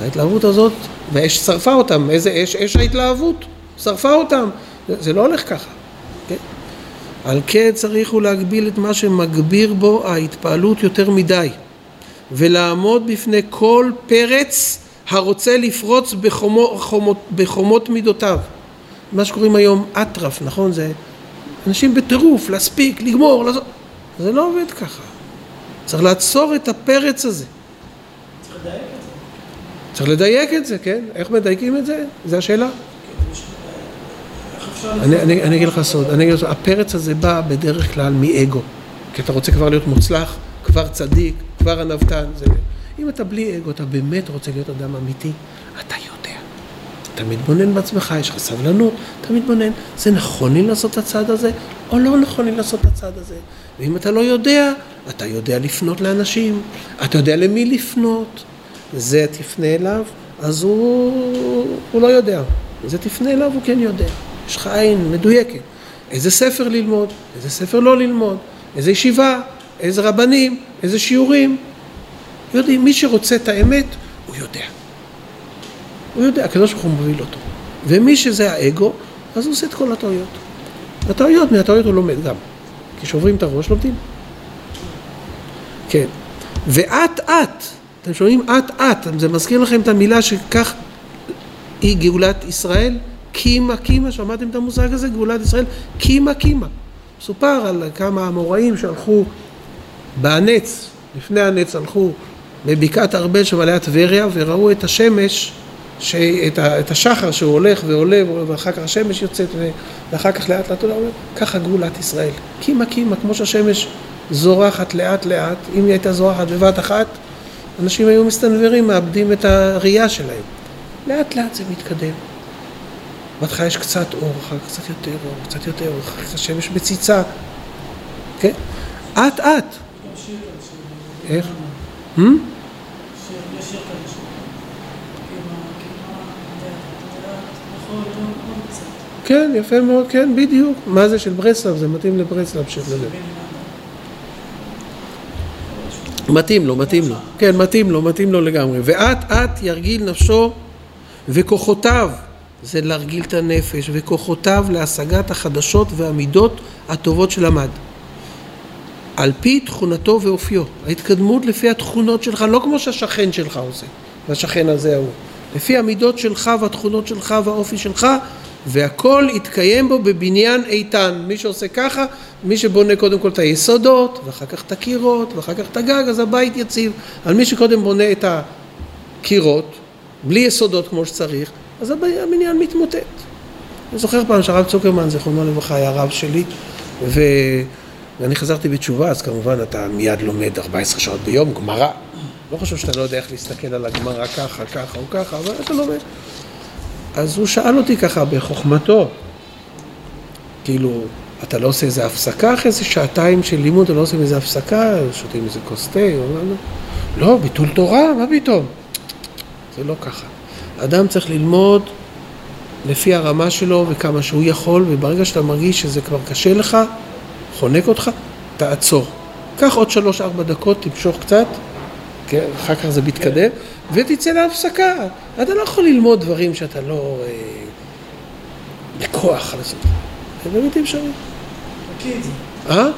ההתלהבות הזאת, והאש שרפה אותם, איזה אש? אש ההתלהבות, שרפה אותם. זה, זה לא הולך ככה. כן? על כן צריך הוא להגביל את מה שמגביר בו ההתפעלות יותר מדי, ולעמוד בפני כל פרץ הרוצה לפרוץ בחומו, חומות, בחומות מידותיו. מה שקוראים היום אטרף, נכון? זה אנשים בטירוף, להספיק, לגמור, לעשות... זה לא עובד ככה. צריך לעצור את הפרץ הזה. צריך לדייק את זה. צריך לדייק את זה, כן? איך מדייקים את זה? זו השאלה. אני, אני, אני אגיד לך סוד, אני אגיד לך, הפרץ הזה בא בדרך כלל מאגו, כי אתה רוצה כבר להיות מוצלח, כבר צדיק, כבר ענוותן, זה... אם אתה בלי אגו, אתה באמת רוצה להיות אדם אמיתי, אתה יודע. אתה מתבונן בעצמך, יש לך סבלנות, אתה מתבונן, זה נכון לי לעשות את הצעד הזה, או לא נכון לי לעשות את הצעד הזה. ואם אתה לא יודע, אתה יודע לפנות לאנשים, אתה יודע למי לפנות, זה תפנה אליו, אז הוא, הוא לא יודע. זה תפנה אליו, הוא כן יודע. יש לך עין מדויקת. איזה ספר ללמוד, איזה ספר לא ללמוד, איזה ישיבה, איזה רבנים, איזה שיעורים. יודעים, מי שרוצה את האמת, הוא יודע. הוא יודע, הקדוש ברוך הוא מוביל אותו. ומי שזה האגו, אז הוא עושה את כל הטעויות. הטעויות, מהטעויות הוא לומד גם. כששוברים את הראש לומדים. כן. ואט אט, אתם שומעים? אט אט, זה מזכיר לכם את המילה שכך היא גאולת ישראל? קימה קימה, שמעתם את המושג הזה? גאולת ישראל? קימה קימה. מסופר על כמה אמוראים שהלכו בהנץ, לפני הנץ הלכו בבקעת ארבל שבעלי טבריה וראו את השמש, שאת ה, את השחר שהוא הולך ועולה ואחר כך השמש יוצאת ואחר כך לאט לאט עולה, ככה גאולת ישראל. קימה קימה, כמו שהשמש זורחת לאט לאט, אם היא הייתה זורחת בבת אחת, אנשים היו מסתנוורים, מאבדים את הראייה שלהם. לאט לאט זה מתקדם. בהתחלה יש קצת אור, אחר כך קצת יותר אור, קצת יותר אור, אחר כך השמש מציצה, כן? אט אט. איך? כן, יפה מאוד, כן, בדיוק. מה זה של ברסלב? זה מתאים לברסלב של זה. מתאים לו, מתאים לו. כן, מתאים לו, מתאים לו לגמרי. ואט אט ירגיל נפשו וכוחותיו, זה להרגיל את הנפש, וכוחותיו להשגת החדשות והמידות הטובות שלמד. על פי תכונתו ואופיו. ההתקדמות לפי התכונות שלך, לא כמו שהשכן שלך עושה, והשכן הזה ההוא. לפי המידות שלך והתכונות שלך והאופי שלך, והכל יתקיים בו בבניין איתן. מי שעושה ככה, מי שבונה קודם כל את היסודות, ואחר כך את הקירות, ואחר כך את הגג, אז הבית יציב. על מי שקודם בונה את הקירות, בלי יסודות כמו שצריך, אז הבניין מתמוטט. אני זוכר פעם שהרב צוקרמן, זיכרונו לברכה, היה רב שלי, ו... ואני חזרתי בתשובה, אז כמובן אתה מיד לומד 14 שעות ביום, גמרא. לא חושב שאתה לא יודע איך להסתכל על הגמרא ככה, ככה או ככה, אבל אתה לומד. אז הוא שאל אותי ככה בחוכמתו, כאילו, אתה לא עושה איזה הפסקה אחרי איזה שעתיים של לימוד, אתה לא עושה איזה הפסקה, שותים איזה כוס תה, לא, לא, ביטול תורה, מה פתאום? זה לא ככה. אדם צריך ללמוד לפי הרמה שלו וכמה שהוא יכול, וברגע שאתה מרגיש שזה כבר קשה לך, חונק אותך, תעצור. קח עוד שלוש-ארבע דקות, תמשוך קצת, כן, אחר כך זה מתקדם, ותצא להפסקה. אתה לא יכול ללמוד דברים שאתה לא... אה, בכוח לעשות. זה באמת אפשרי. תקיא את זה. אה?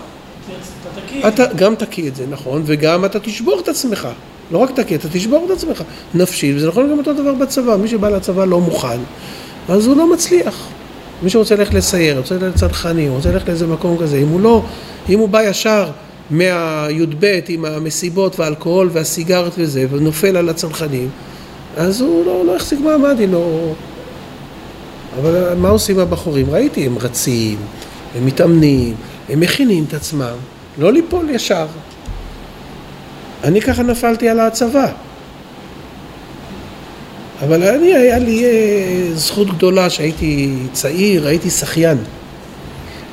אתה גם תקיא את זה, נכון, וגם אתה תשבור את עצמך. לא רק תקיא, אתה תשבור את עצמך. נפשי, וזה נכון גם אותו דבר בצבא. מי שבא לצבא לא מוכן, אז הוא לא מצליח. מי שרוצה ללכת לסייר, רוצה ללכת לצנחנים, רוצה ללכת לאיזה מקום כזה, אם הוא לא, אם הוא בא ישר מהי"ב עם המסיבות והאלכוהול והסיגרת וזה, ונופל על הצנחנים, אז הוא לא, לא החזיק מעמד, היא לא... אבל מה עושים הבחורים? ראיתי, הם רצים, הם מתאמנים, הם מכינים את עצמם, לא ליפול ישר. אני ככה נפלתי על הצבא. אבל אני, היה לי אה, זכות גדולה שהייתי צעיר, הייתי שחיין.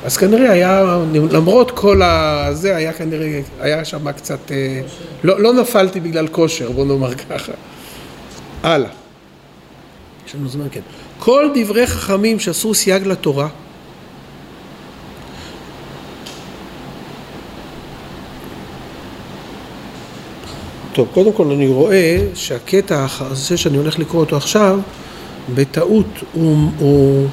אז כנראה היה, למרות כל הזה, היה כנראה, היה שם קצת, אה, לא, לא נפלתי בגלל כושר, בוא נאמר ככה. הלאה. יש לנו זמן, כן. כל דברי חכמים שעשו סייג לתורה, טוב, קודם כל אני רואה שהקטע הזה שאני הולך לקרוא אותו עכשיו, בטעות הוא, הוא,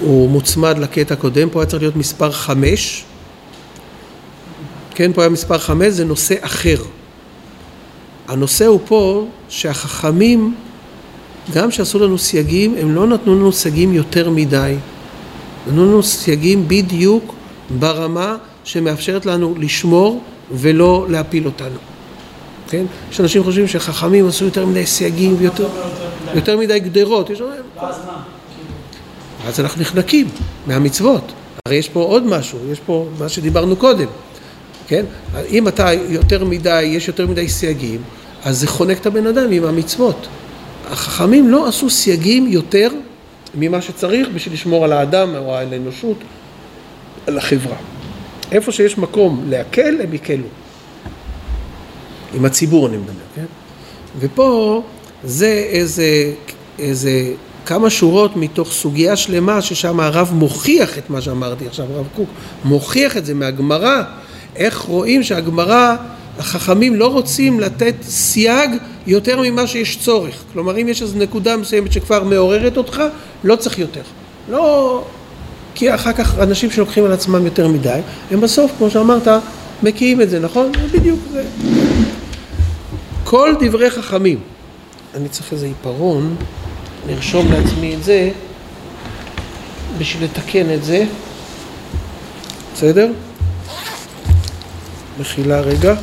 הוא מוצמד לקטע הקודם, פה היה צריך להיות מספר חמש, כן, פה היה מספר חמש, זה נושא אחר. הנושא הוא פה שהחכמים, גם שעשו לנו סייגים, הם לא נתנו לנו סייגים יותר מדי. נתנו לנו סייגים בדיוק ברמה שמאפשרת לנו לשמור ולא להפיל אותנו. כן? יש אנשים חושבים שחכמים עשו יותר מדי סייגים ויותר יותר מדי גדרות. יש... ואז מה? אז אנחנו נחנקים מהמצוות. הרי יש פה עוד משהו, יש פה מה שדיברנו קודם, כן? אם אתה יותר מדי, יש יותר מדי סייגים, אז זה חונק את הבן אדם עם המצוות. החכמים לא עשו סייגים יותר ממה שצריך בשביל לשמור על האדם או על האנושות, על החברה. איפה שיש מקום להקל, הם יקלו. עם הציבור אני מדבר, כן? ופה זה איזה, איזה כמה שורות מתוך סוגיה שלמה ששם הרב מוכיח את מה שאמרתי עכשיו, הרב קוק מוכיח את זה מהגמרא, איך רואים שהגמרא, החכמים לא רוצים לתת סייג יותר ממה שיש צורך. כלומר, אם יש איזו נקודה מסוימת שכבר מעוררת אותך, לא צריך יותר. לא... כי אחר כך אנשים שלוקחים על עצמם יותר מדי, הם בסוף, כמו שאמרת, מקיאים את זה, נכון? בדיוק זה. כל דברי חכמים. אני צריך איזה עיפרון, לרשום לעצמי את זה בשביל לתקן את זה. בסדר? מחילה רגע.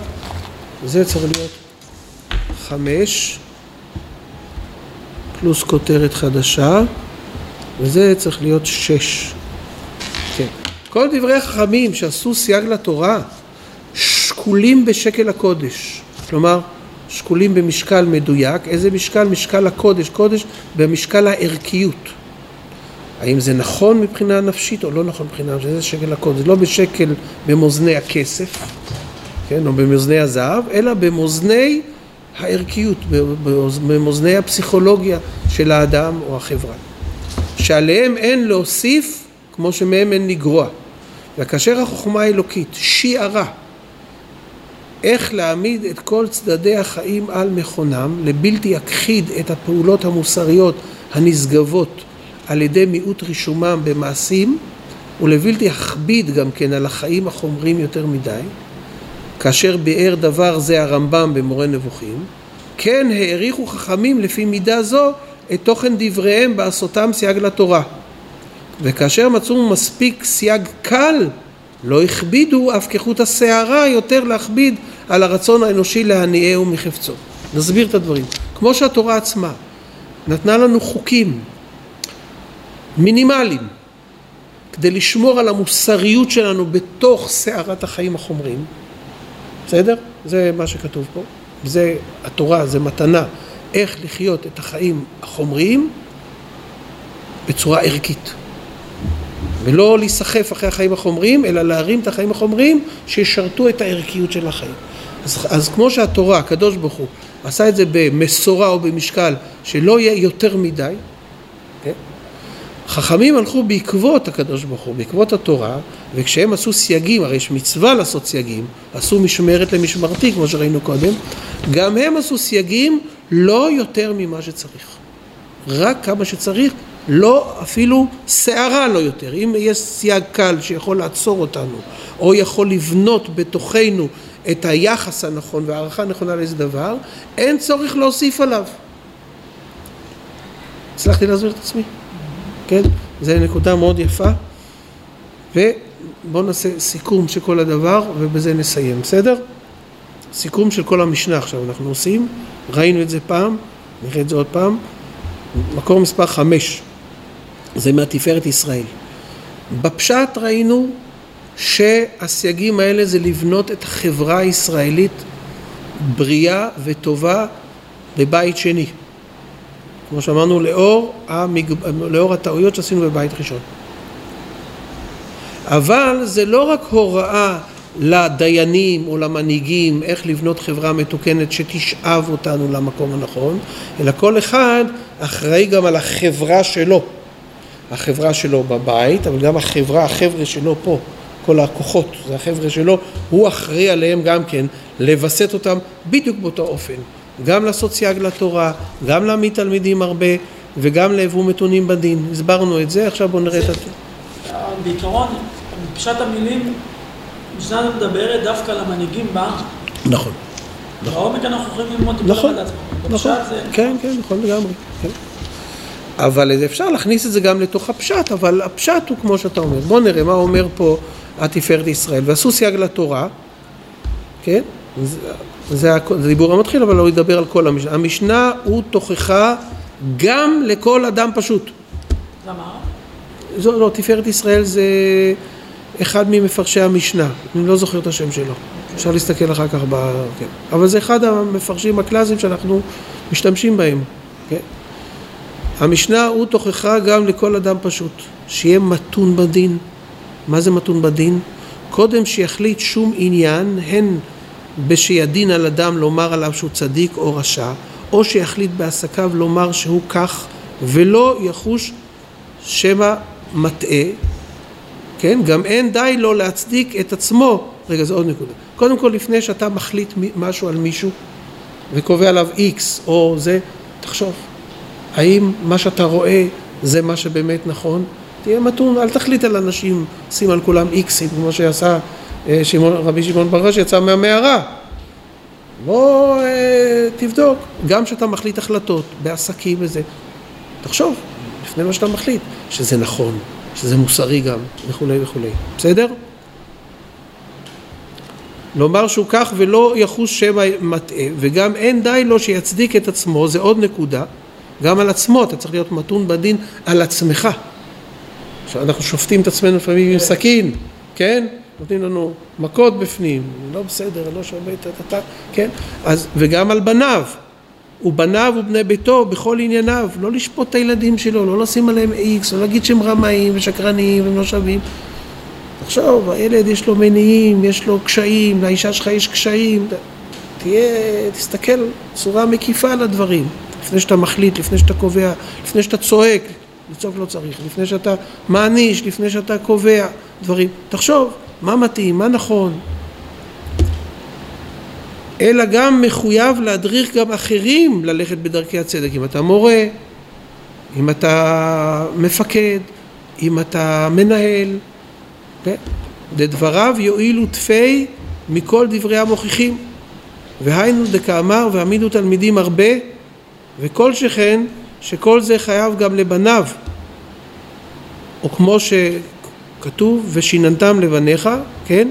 זה צריך להיות חמש פלוס כותרת חדשה וזה צריך להיות שש. כן. כל דברי חכמים שעשו סייג לתורה שקולים בשקל הקודש. כלומר, שקולים במשקל מדויק. איזה משקל? משקל הקודש. קודש במשקל הערכיות. האם זה נכון מבחינה נפשית או לא נכון מבחינה נפשית? זה שקל הקודש. לא בשקל במאזני הכסף, כן, או במאזני הזהב, אלא במאזני הערכיות, במאזני הפסיכולוגיה של האדם או החברה. שעליהם אין להוסיף כמו שמהם אין לגרוע. וכאשר החוכמה האלוקית שיערה איך להעמיד את כל צדדי החיים על מכונם, לבלתי יכחיד את הפעולות המוסריות הנשגבות על ידי מיעוט רישומם במעשים, ולבלתי הכביד גם כן על החיים החומרים יותר מדי, כאשר ביאר דבר זה הרמב"ם במורה נבוכים, כן העריכו חכמים לפי מידה זו את תוכן דבריהם בעשותם סייג לתורה. וכאשר מצאו מספיק סייג קל, לא הכבידו אף כחוט השערה יותר להכביד על הרצון האנושי להניאהו מחפצו. נסביר את הדברים. כמו שהתורה עצמה נתנה לנו חוקים מינימליים כדי לשמור על המוסריות שלנו בתוך סערת החיים החומריים, בסדר? זה מה שכתוב פה. זה התורה, זה מתנה, איך לחיות את החיים החומריים בצורה ערכית. ולא להיסחף אחרי החיים החומריים, אלא להרים את החיים החומריים שישרתו את הערכיות של החיים. אז, אז כמו שהתורה, הקדוש ברוך הוא, עשה את זה במשורה או במשקל, שלא יהיה יותר מדי, כן? חכמים הלכו בעקבות הקדוש ברוך הוא, בעקבות התורה, וכשהם עשו סייגים, הרי יש מצווה לעשות סייגים, עשו משמרת למשמרתי, כמו שראינו קודם, גם הם עשו סייגים לא יותר ממה שצריך. רק כמה שצריך, לא אפילו שערה לא יותר. אם יש סייג קל שיכול לעצור אותנו, או יכול לבנות בתוכנו את היחס הנכון והערכה הנכונה לאיזה דבר, אין צורך להוסיף עליו. הצלחתי להסביר את עצמי? כן? זו נקודה מאוד יפה. ובואו נעשה סיכום של כל הדבר ובזה נסיים, בסדר? סיכום של כל המשנה עכשיו אנחנו עושים, ראינו את זה פעם, נראה את זה עוד פעם. מקור מספר חמש, זה מהתפארת ישראל. בפשט ראינו שהסייגים האלה זה לבנות את החברה הישראלית בריאה וטובה בבית שני. כמו שאמרנו, לאור, המג... לאור הטעויות שעשינו בבית ראשון. אבל זה לא רק הוראה לדיינים או למנהיגים איך לבנות חברה מתוקנת שתשאב אותנו למקום הנכון, אלא כל אחד אחראי גם על החברה שלו. החברה שלו בבית, אבל גם החברה, החבר'ה שלו פה, כל הכוחות, זה החבר'ה שלו, הוא אחראי עליהם גם כן, לווסת אותם בדיוק באותו אופן. גם לעשות סייג לתורה, גם להעמיד תלמידים הרבה, וגם להבוא מתונים בדין. הסברנו את זה, עכשיו בואו נראה את זה. בעיקרון, פשט המילים, משנה מדברת דווקא למנהיגים בעם. נכון. בעומק אנחנו יכולים ללמוד טיפה נכון, על עצמנו. נכון, זה- כן, כן, נכון לגמרי, כן. אבל אפשר להכניס את זה גם לתוך הפשט, אבל הפשט הוא כמו שאתה אומר. בוא נראה מה אומר פה התפארת ישראל. ועשו סייג לתורה, כן? זה, זה, הכ- זה דיבור המתחיל, אבל הוא ידבר על כל המשנה. המשנה הוא תוכחה גם לכל אדם פשוט. למה? זו, לא, תפארת ישראל זה אחד ממפרשי המשנה, אני לא זוכר את השם שלו. אפשר להסתכל אחר כך ב... כן. אבל זה אחד המפרשים הקלאסיים שאנחנו משתמשים בהם. כן? המשנה הוא תוכחה גם לכל אדם פשוט, שיהיה מתון בדין. מה זה מתון בדין? קודם שיחליט שום עניין, הן בשידין על אדם לומר עליו שהוא צדיק או רשע, או שיחליט בעסקיו לומר שהוא כך, ולא יחוש שמא מטעה, כן? גם אין די לו להצדיק את עצמו. רגע, זו עוד נקודה. קודם כל, לפני שאתה מחליט משהו על מישהו וקובע עליו איקס או זה, תחשוב, האם מה שאתה רואה זה מה שבאמת נכון? תהיה מתון, אל תחליט על אנשים, שים על כולם איקסים, כמו שעשה אה, שמעון, רבי שמעון בר שיצא מהמערה. בוא אה, תבדוק, גם כשאתה מחליט החלטות בעסקים וזה, תחשוב לפני מה שאתה מחליט, שזה נכון, שזה מוסרי גם, וכולי וכולי. בסדר? לומר שהוא כך ולא יחוש שמא מטעה, וגם אין די לו שיצדיק את עצמו, זה עוד נקודה. גם על עצמו אתה צריך להיות מתון בדין על עצמך. עכשיו אנחנו שופטים את עצמנו לפעמים עם סכין, כן? נותנים לנו מכות בפנים, לא בסדר, לא שווה את ה... כן? אז, וגם על בניו. ובניו ובני ביתו בכל ענייניו, לא לשפוט את הילדים שלו, לא לשים עליהם איקס, לא להגיד שהם רמאים ושקרנים והם לא שווים. תחשוב, הילד יש לו מניעים, יש לו קשיים, לאישה שלך יש קשיים, תהיה, תסתכל בצורה מקיפה על הדברים, לפני שאתה מחליט, לפני שאתה קובע, לפני שאתה צועק, לצעוק לא צריך, לפני שאתה מעניש, לפני שאתה קובע דברים, תחשוב, מה מתאים, מה נכון, אלא גם מחויב להדריך גם אחרים ללכת בדרכי הצדק. אם אתה מורה, אם אתה מפקד, אם אתה מנהל, כן? דדבריו יועילו תפי מכל דברי המוכיחים. והיינו דקאמר והעמידו תלמידים הרבה, וכל שכן שכל זה חייב גם לבניו. או כמו שכתוב, ושיננתם לבניך, כן?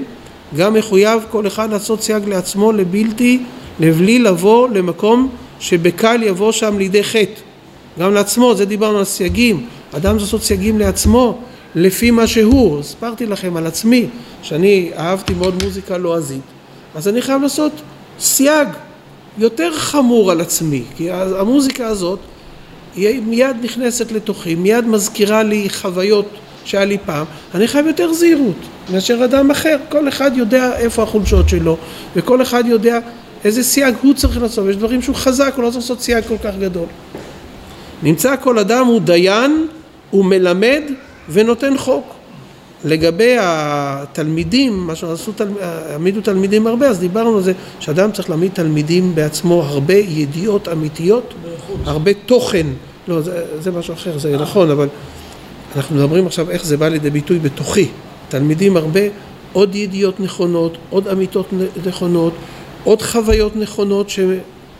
גם מחויב כל אחד לעשות סייג לעצמו לבלתי, לבלי לבוא למקום שבקל יבוא שם לידי חטא. גם לעצמו, זה דיברנו על סייגים. אדם צריך לעשות סייגים לעצמו לפי מה שהוא. הסברתי לכם על עצמי, שאני אהבתי מאוד מוזיקה לועזית, אז אני חייב לעשות סייג יותר חמור על עצמי, כי המוזיקה הזאת היא מיד נכנסת לתוכי, מיד מזכירה לי חוויות שהיה לי פעם, אני חייב יותר זהירות מאשר אדם אחר, כל אחד יודע איפה החולשות שלו וכל אחד יודע איזה סייג הוא צריך לעשות, יש דברים שהוא חזק, הוא לא צריך לעשות סייג כל כך גדול. נמצא כל אדם הוא דיין, הוא מלמד ונותן חוק. לגבי התלמידים, מה שעשו, העמידו תלמידים הרבה, אז דיברנו על זה שאדם צריך להעמיד תלמידים בעצמו הרבה ידיעות אמיתיות, הרבה תוכן, לא, זה, זה משהו אחר, זה נכון, אבל אנחנו מדברים עכשיו איך זה בא לידי ביטוי בתוכי. תלמידים הרבה עוד ידיעות נכונות, עוד אמיתות נכונות, עוד חוויות נכונות ש,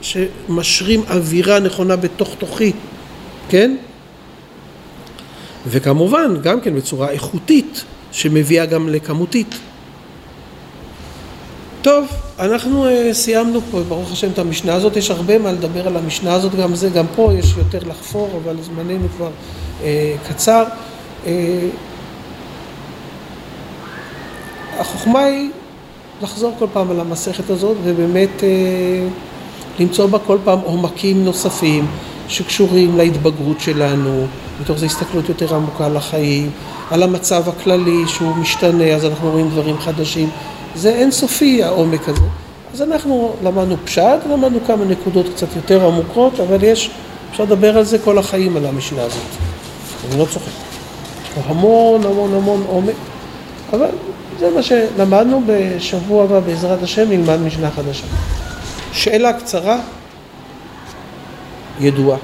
שמשרים אווירה נכונה בתוך תוכי, כן? וכמובן גם כן בצורה איכותית שמביאה גם לכמותית. טוב, אנחנו uh, סיימנו פה, ברוך השם, את המשנה הזאת, יש הרבה מה לדבר על המשנה הזאת, גם זה, גם פה יש יותר לחפור, אבל זמננו כבר uh, קצר. Uh, החוכמה היא לחזור כל פעם על המסכת הזאת ובאמת uh, למצוא בה כל פעם עומקים נוספים שקשורים להתבגרות שלנו, מתוך זה הסתכלות יותר עמוקה על החיים, על המצב הכללי שהוא משתנה, אז אנחנו רואים דברים חדשים. זה אינסופי העומק הזה. אז אנחנו למדנו פשט, למדנו כמה נקודות קצת יותר עמוקות, אבל יש, אפשר לדבר על זה כל החיים על המשנה הזאת. אני לא צוחק. המון המון המון עומק, אבל זה מה שלמדנו בשבוע הבא בעזרת השם נלמד משנה חדשה. שאלה קצרה, ידועה.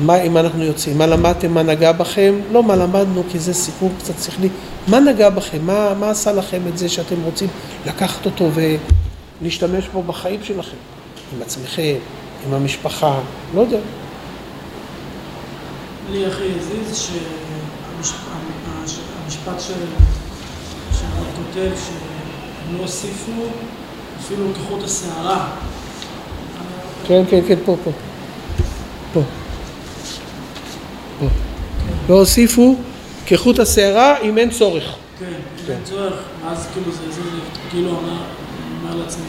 מה אם אנחנו יוצאים, מה למדתם, מה נגע בכם, לא מה למדנו כי זה סיפור קצת שכלי, מה נגע בכם, מה, מה עשה לכם את זה שאתם רוצים לקחת אותו ולהשתמש בו בחיים שלכם, עם עצמכם, עם המשפחה, לא יודע. לי הכי הזיז שהמשפט שהרב כותב שהם לא הוסיפו אפילו כחוט השערה. כן, כן, כן, פה, פה. פה. לא הוסיפו כחוט השערה אם אין צורך. כן, אם אין צורך, אז כאילו זה, כאילו אומר, לעצמי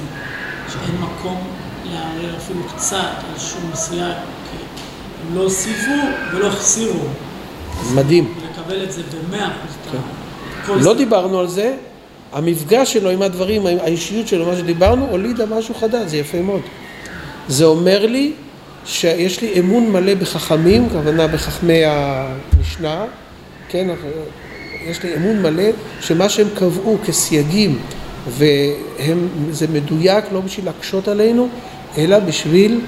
שאין מקום לערער אפילו קצת על שום כי הם לא הוסיפו ולא החסירו. מדהים. לקבל את זה במאה אחוז. כן. לא דיברנו על זה, המפגש שלו עם הדברים, האישיות שלו, מה שדיברנו, הולידה משהו חדש, זה יפה מאוד. זה אומר לי שיש לי אמון מלא בחכמים, כוונה בחכמי המשנה, כן, יש לי אמון מלא שמה שהם קבעו כסייגים וזה מדויק לא בשביל להקשות עלינו, אלא בשביל,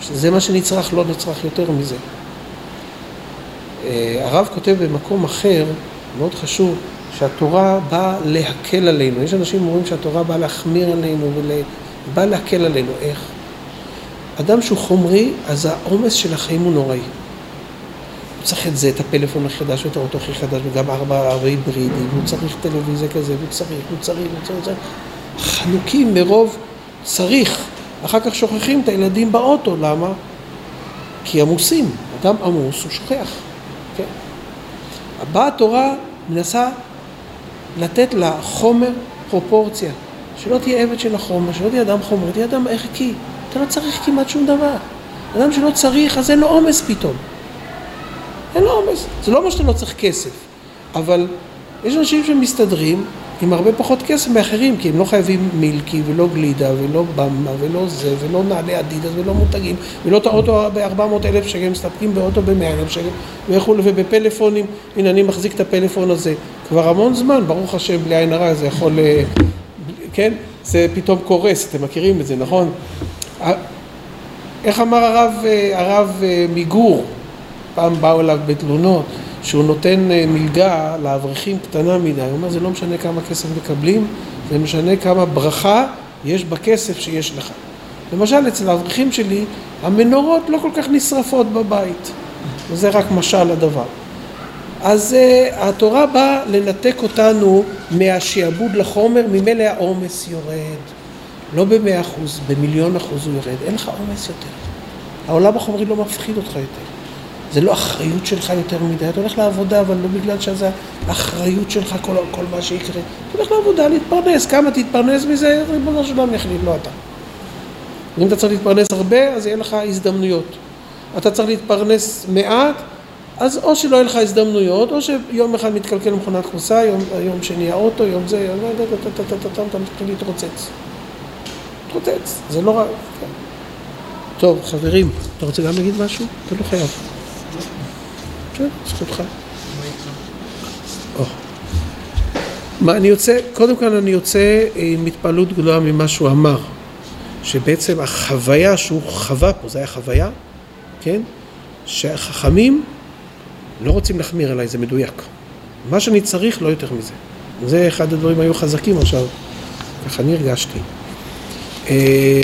שזה מה שנצרך, לא נצרך יותר מזה. אה, הרב כותב במקום אחר, מאוד חשוב, שהתורה באה להקל עלינו. יש אנשים שאומרים שהתורה באה להחמיר עלינו ובאה להקל עלינו. איך? אדם שהוא חומרי, אז העומס של החיים הוא נוראי. הוא צריך את זה, את הפלאפון החדש ואת האוטו הכי חדש, וגם ארבע ערי היברידי, והוא צריך טלוויזיה כזה, והוא צריך, הוא צריך, הוא צריך, הוא צריך. חנוקים מרוב צריך. אחר כך שוכחים את הילדים באוטו, למה? כי עמוסים. אדם עמוס, הוא שוכח. כן. באה התורה, מנסה לתת לחומר פרופורציה. שלא תהיה עבד של החומר, שלא תהיה אדם חומר, תהיה אדם ערכי. אתה לא צריך כמעט שום דבר. אדם שלא צריך, אז אין לו עומס פתאום. אין לו עומס. זה לא אומר שאתה לא צריך כסף, אבל יש אנשים שמסתדרים עם הרבה פחות כסף מאחרים, כי הם לא חייבים מילקי ולא גלידה ולא במבה ולא זה ולא נעלי אדידס ולא מותגים ולא את האוטו ב-400 אלף שקל, מסתפקים באוטו ב-100 אלף שקל וכולי ובפלאפונים, הנה אני מחזיק את הפלאפון הזה כבר המון זמן, ברוך השם בלי עין הרע זה יכול, אה, כן? זה פתאום קורס, אתם מכירים את זה, נכון? איך אמר הרב, הרב מגור, פעם באו אליו בתלונות, שהוא נותן מלגה לאברכים קטנה מדי, הוא אומר זה לא משנה כמה כסף מקבלים, זה משנה כמה ברכה יש בכסף שיש לך. למשל אצל האברכים שלי המנורות לא כל כך נשרפות בבית, וזה רק משל לדבר. אז uh, התורה באה לנתק אותנו מהשעבוד לחומר, ממילא העומס יורד. לא במאה אחוז, במיליון אחוז הוא יורד. אין לך עומס יותר. העולם החומרי לא מפחיד אותך יותר. זה לא אחריות שלך יותר מדי. אתה הולך לעבודה, אבל לא בגלל שזה האחריות שלך כל, כל מה שיקרה. אתה הולך לעבודה, להתפרנס. כמה תתפרנס מזה, ריבונו של עולם יחליט, לא אתה. אם אתה צריך להתפרנס הרבה, אז יהיה לך הזדמנויות. אתה צריך להתפרנס מעט, אז או שלא יהיה לך הזדמנויות, או שיום אחד מתקלקל מכונת כוסה, יום, יום שני האוטו, יום זה, יום זה, אתה מתחיל להתרוצץ. להתרוצץ, זה לא רע. טוב, חברים, אתה רוצה גם להגיד משהו? אתה לא חייב. כן, זכותך. מה אני יוצא, קודם כל אני יוצא עם התפעלות גדולה ממה שהוא אמר, שבעצם החוויה שהוא חווה פה, זה היה חוויה, כן? שהחכמים לא רוצים להחמיר עליי, זה מדויק. מה שאני צריך, לא יותר מזה. זה אחד הדברים היו חזקים עכשיו, ככה אני הרגשתי. אה,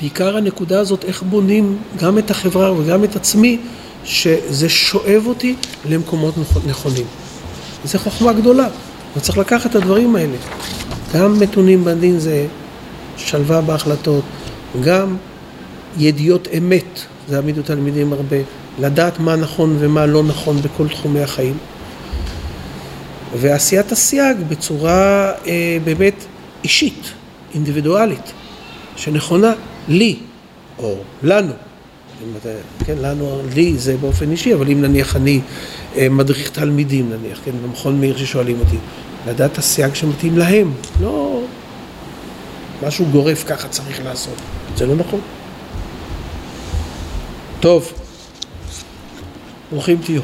בעיקר הנקודה הזאת, איך בונים גם את החברה וגם את עצמי, שזה שואב אותי למקומות נכונים. זו חוכמה גדולה, וצריך לקחת את הדברים האלה. גם מתונים בדין זה שלווה בהחלטות, גם ידיעות אמת, זה עמידות תלמידים הרבה, לדעת מה נכון ומה לא נכון בכל תחומי החיים. ועשיית הסייג בצורה אה, באמת אישית, אינדיבידואלית, שנכונה לי, או לנו. כן, לנו, לי זה באופן אישי, אבל אם נניח אני אה, מדריך תלמידים נניח, כן, במכון מאיר ששואלים אותי, לדעת הסייג שמתאים להם, לא משהו גורף ככה צריך לעשות, זה לא נכון. טוב, ברוכים תהיו.